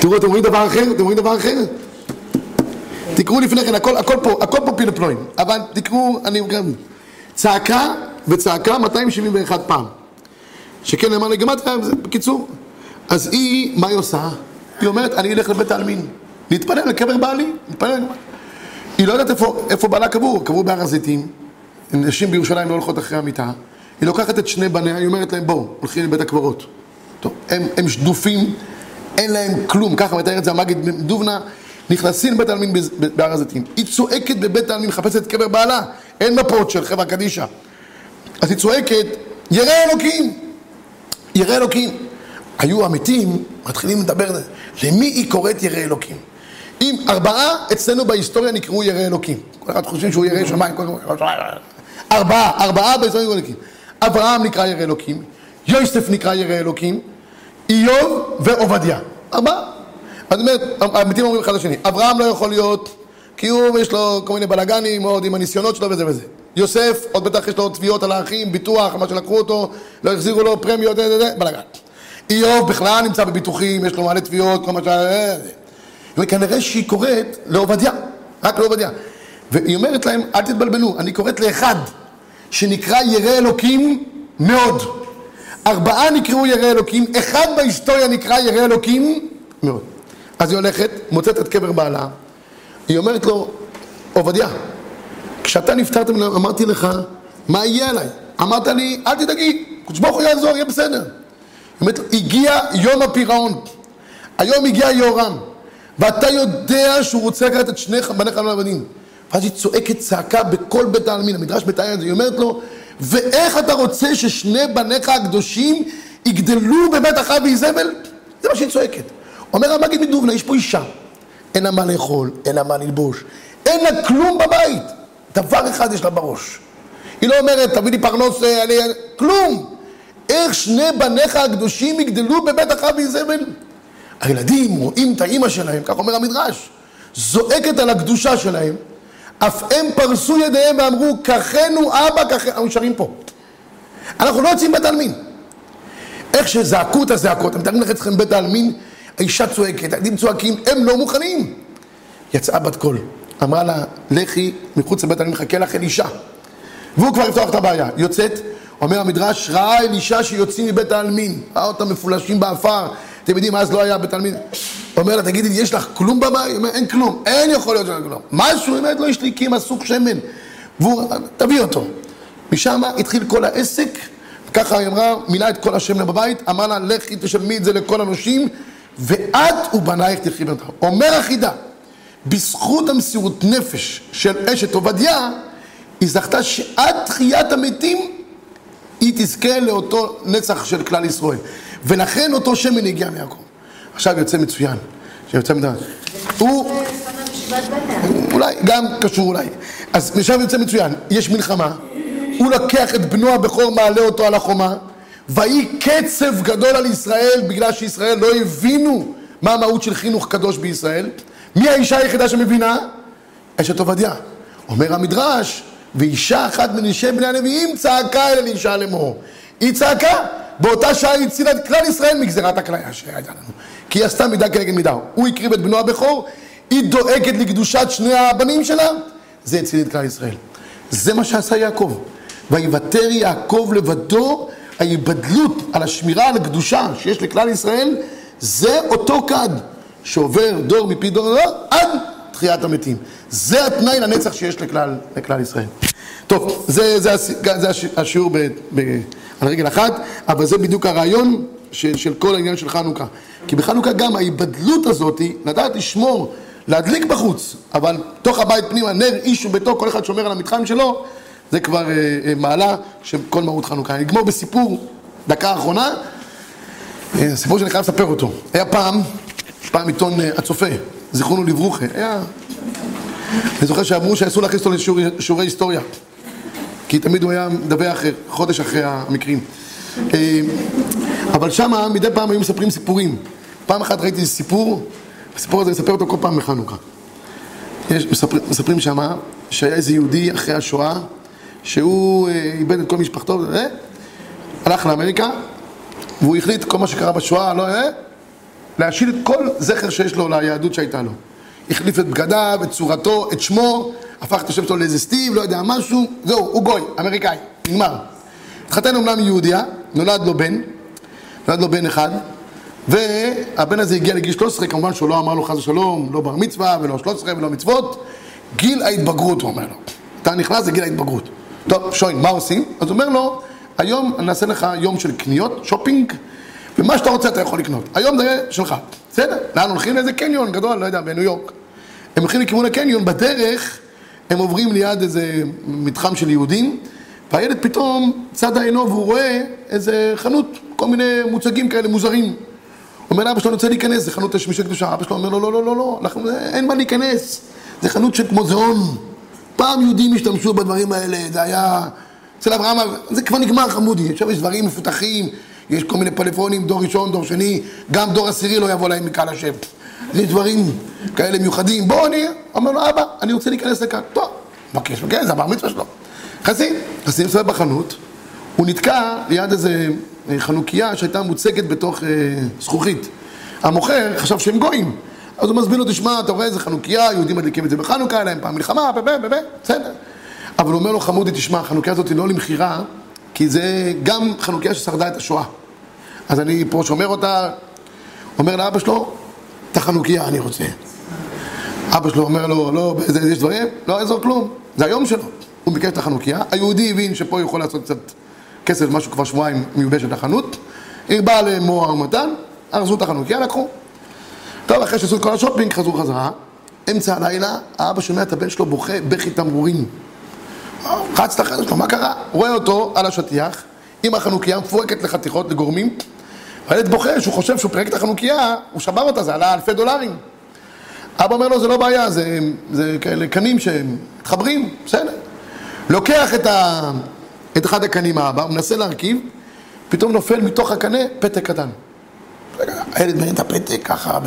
תראו, אתם רואים דבר אחר? אתם רואים דבר אחר? תקראו לפני כן, הכל, הכל פה, הכל פה פילה פלואים, אבל תקראו, אני גם... צעקה וצעקה 271 פעם. שכן נאמר לגמטריה, בקיצור. אז היא, מה היא עושה? היא אומרת, אני אלך לבית העלמין, להתפלל לקבר בעלי, להתפלל. היא לא יודעת איפה, איפה בעלה קבור, קבור בהר הזיתים, נשים בירושלים לא הולכות אחרי המיטה, היא לוקחת את שני בניה, היא אומרת להם, בואו, הולכים לבית הקברות. טוב, הם, הם שדופים, אין להם כלום, ככה מתאר את זה המגיד דובנה, נכנסים לבית העלמין בהר הזיתים. היא צועקת בבית העלמין, מחפשת קבר בעלה, אין מפות של חברה קדישא. אז היא צועקת, ירא אלוקים, ירא אלוקים. היו המתים, מתחילים לדבר, למי היא קוראת ירא אלוקים? אם ארבעה אצלנו בהיסטוריה נקראו ירא אלוקים. כל אחד חושבים שהוא ירא שמיים, ארבעה, ארבעה בהיסטוריה נקראו אלוקים. אברהם נקרא ירא אלוקים, יוסף נקרא ירא אלוקים, איוב ועובדיה. ארבעה. אז אומרת, המתים אומרים אחד לשני, אברהם לא יכול להיות, כי הוא יש לו כל מיני בלאגנים עוד עם הניסיונות שלו וזה וזה. יוסף, עוד בטח יש לו תביעות על האחים, ביטוח, מה שלקחו אותו, לא החזירו לו פרמיות, בלאגן. איוב בכלל נמצא בביטוחים, יש לו מלא תביעות, כל מה ש... וכנראה שהיא קוראת לעובדיה, רק לעובדיה. והיא אומרת להם, אל תתבלבלו, אני קוראת לאחד שנקרא ירא אלוקים מאוד. ארבעה נקראו ירא אלוקים, אחד בהיסטוריה נקרא ירא אלוקים מאוד. אז היא הולכת, מוצאת את קבר בעלה, היא אומרת לו, עובדיה, כשאתה נפטרת, אמרתי לך, מה יהיה עליי? אמרת לי, אל תדאגי, קדוש ברוך הוא יעזור, יהיה בסדר. אומרת לו, הגיע יום הפירעון, היום הגיע יהורם, ואתה יודע שהוא רוצה לקחת את שני בניך לבנים. ואז היא צועקת צעקה בכל בית העלמין, המדרש מתאר את זה, היא אומרת לו, ואיך אתה רוצה ששני בניך הקדושים יגדלו בבית אחאב ואיזבל? זה מה שהיא צועקת. אומר המגיד מדובנה, יש פה אישה, אין לה מה לאכול, אין לה מה ללבוש, אין לה כלום בבית. דבר אחד יש לה בראש. היא לא אומרת, תביא לי פרנוס, אה, אני... כלום. איך שני בניך הקדושים יגדלו בבית אחאב ואיזבל? הילדים רואים את האימא שלהם, כך אומר המדרש, זועקת על הקדושה שלהם, אף הם פרסו ידיהם ואמרו, קחנו אבא, קחנו, אנחנו נשארים פה. אנחנו לא יוצאים בית העלמין. איך שזעקו את הזעקות, הם מתארים לך אצלכם בית העלמין, האישה צועקת, הילדים צועקים, הם לא מוכנים. יצאה בת קול, אמרה לה, לכי מחוץ לבית העלמין, חכה לך אלישע. והוא כבר יפתור את הבעיה. יוצאת, אומר המדרש, ראה אלישע שיוצאים מבית העלמין, ראה אותם מפולשים באפר, אתם יודעים, אז לא היה בית עלמין. אומר לה, תגידי, יש לך כלום בבית? אומרת, אין כלום, אין יכול להיות שאין כלום. משהו, היא אומרת, לא, יש לי כי אם אסוך שמן. והוא, תביא אותו. משם התחיל כל העסק, ככה היא אמרה, מילא את כל השמן בבית, אמר לה, לכי תשלמי את זה לכל הנושים, ואת ובנייך תלכי בנתה. אומר החידה, בזכות המסירות נפש של אשת עובדיה, היא זכתה שעד תחיית המתים היא תזכה לאותו נצח של כלל ישראל. ולכן אותו שמן הגיע מיעקב. עכשיו יוצא מצוין, שיוצא מדבר. הוא... אולי, גם קשור אולי. אז משם יוצא מצוין, יש מלחמה, הוא לקח את בנו הבכור, מעלה אותו על החומה, ויהי קצב גדול על ישראל, בגלל שישראל לא הבינו מה המהות של חינוך קדוש בישראל. מי האישה היחידה שמבינה? אשת עובדיה. אומר המדרש, ואישה אחת מנשי בני הנביאים צעקה אל אלישע לאמור. היא צעקה, באותה שעה היא הצילה את כלל ישראל מגזירת הכליה שהייתה לנו. כי היא עשתה מידה כנגד מידה. הוא הקריב את בנו הבכור, היא דואגת לקדושת שני הבנים שלה, זה הציל את כלל ישראל. זה מה שעשה יעקב. ויוותר יעקב לבדו, ההיבדלות על השמירה על הקדושה שיש לכלל ישראל, זה אותו כד שעובר דור מפי דור לדור עד תחיית המתים. זה התנאי לנצח שיש לכלל, לכלל ישראל. טוב, זה, זה, זה, זה השיעור ב, ב, על רגל אחת, אבל זה בדיוק הרעיון של, של כל העניין של חנוכה. כי בחנוכה גם ההיבדלות הזאת, לדעת לשמור, להדליק בחוץ, אבל תוך הבית פנימה, נר איש וביתו, כל אחד שומר על המתחם שלו, זה כבר אה, אה, מעלה של כל מהות חנוכה. אני אגמור בסיפור, דקה אחרונה. אה, סיפור שאני חייב לספר אותו. היה פעם, פעם עיתון אה, הצופה, זיכרונו לברוכה, היה... אני זוכר שאמרו שאסור להכניס אותו לשיעורי היסטוריה. כי תמיד הוא היה מדווח אה, חודש אחרי המקרים. אה, אבל שמה מדי פעם היו מספרים סיפורים. פעם אחת ראיתי סיפור, הסיפור הזה מספר אותו כל פעם בחנוכה. יש, מספרים, מספרים שמה שהיה איזה יהודי אחרי השואה, שהוא אה, איבד את כל משפחתו, אה, הלך לאמריקה, והוא החליט כל מה שקרה בשואה, לא, אה, להשיל את כל זכר שיש לו ליהדות שהייתה לו. החליף את בגדיו, את צורתו, את שמו, הפך את השם שלו לאיזה סטיב, לא יודע, משהו, זהו, הוא גוי, אמריקאי, נגמר. התחתן אומנם יהודיה, נולד לו בן, נולד לו בן אחד, והבן הזה הגיע לגיל 13, כמובן שהוא לא אמר לו חס ושלום, לא בר מצווה ולא 13 ולא מצוות, גיל ההתבגרות, הוא אומר לו. אתה נכנס לגיל ההתבגרות. טוב, שוין, מה עושים? אז הוא אומר לו, היום אני אעשה לך יום של קניות, שופינג, ומה שאתה רוצה אתה יכול לקנות. היום זה שלך, בסדר? לאן הולכים? לאיזה קניון גדול, לא יודע, בניו יורק. הם הולכים לכיוון הקניון, בדרך הם עוברים ליד איזה מתחם של יהודים, והילד פתאום צד עינו והוא רואה איזה חנות, כל מיני מוצגים כאלה מוזרים. אומר לאבא שלו, אני רוצה להיכנס, זה חנות השמישי קדושה. אבא שלו אומר לו, לא, לא, לא, לא, אנחנו, אין מה להיכנס. זה חנות של מוזיאון. פעם יהודים השתמשו בדברים האלה, זה היה... אצל אברהם, זה כבר נגמר חמודי, עכשיו יש דברים מפותחים, יש כל מיני פלאפונים, דור ראשון, דור שני, גם דור עשירי לא יבוא להם מקהל השם. יש דברים כאלה מיוחדים. בוא, אני... אומר לו, אבא, אני רוצה להיכנס לכאן. טוב, מבקש, כן, זה הבר מצווה שלו. נכנסים, נכנסים לסובב בחנות, הוא נתקע ליד איזה אה, חנוכיה שהייתה מוצגת בתוך אה, זכוכית. המוכר חשב שהם גויים. אז הוא מזמין לו, תשמע, אתה רואה איזה חנוכיה, יהודים מדליקים את זה בחנוכה, היה להם פעם מלחמה, בבה, בבה, בסדר. אבל הוא אומר לו, חמודי, תשמע, החנוכיה הזאת היא לא למכירה, כי זה גם חנוכיה ששרדה את השואה. אז אני פה שומר אותה, אומר לאבא שלו, את החנוכיה אני רוצה. אבא שלו אומר לו, לא, באיזה, יש דברים? לא יעזור כלום, זה היום שלו. הוא ביקש את החנוכיה, היהודי הבין שפה הוא יכול לעשות קצת כסף, משהו כבר שבועיים מיובשת לחנות, הרבה למוהר מתן, ארזו את החנוכיה, לקחו. טוב, אחרי שעשו את כל השופינג, חזרו חזרה. אמצע הלילה, האבא שומע את הבן שלו בוכה בכי תמרורים. רץ לחדר שלו, מה קרה? רואה אותו על השטיח, עם החנוכיה מפורקת לחתיכות, לגורמים. הילד בוכה, שהוא חושב שהוא פירק את החנוכיה, הוא שבר אותה, זה עלה אלפי דולרים. אבא אומר לו, זה לא בעיה, זה, זה כאלה קנים שמתחברים, בסדר. לוקח את, ה, את אחד הקנים האבא, מנסה להרכיב, פתאום נופל מתוך הקנה פתק קטן. הילד מעניין את הפתק ככה.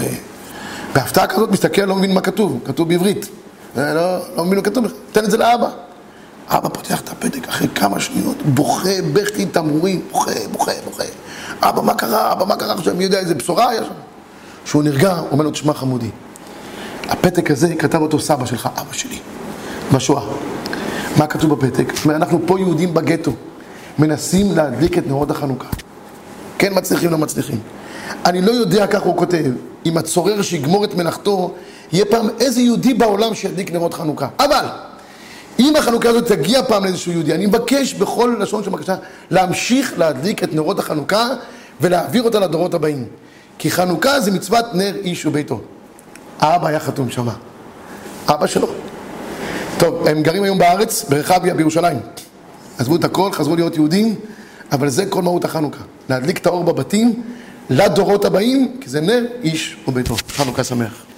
בהפתעה כזאת מסתכל, לא מבין מה כתוב, כתוב בעברית. לא, לא מבין מה כתוב, תן את זה לאבא. אבא פותח את הפתק אחרי כמה שניות, בוכה, בכי תמרורים, בוכה, בוכה, בוכה. אבא, מה קרה? אבא, מה קרה עכשיו? מי יודע איזה בשורה היה שם? כשהוא נרגע, הוא אומר לו, תשמע חמודי, הפתק הזה, כתב אותו סבא שלך, אבא שלי, בשואה. מה כתוב בפתק? זאת אומרת, אנחנו פה יהודים בגטו, מנסים להדליק את נרות החנוכה. כן מצליחים, לא מצליחים. אני לא יודע, כך הוא כותב, אם הצורר שיגמור את מלאכתו, יהיה פעם איזה יהודי בעולם שידליק נרות חנוכה. אבל, אם החנוכה הזאת תגיע פעם לאיזשהו יהודי, אני מבקש בכל לשון של בקשה להמשיך להדליק את נרות החנוכה ולהעביר אותה לדורות הבאים. כי חנוכה זה מצוות נר איש וביתו. האבא היה חתום שמה. אבא שלו. טוב, הם גרים היום בארץ, ברחביה, בירושלים. עזבו את הכל, חזרו להיות יהודים, אבל זה כל מהות החנוכה. להדליק את האור בבתים לדורות הבאים, כי זה נר איש וביתו. חנוכה שמח.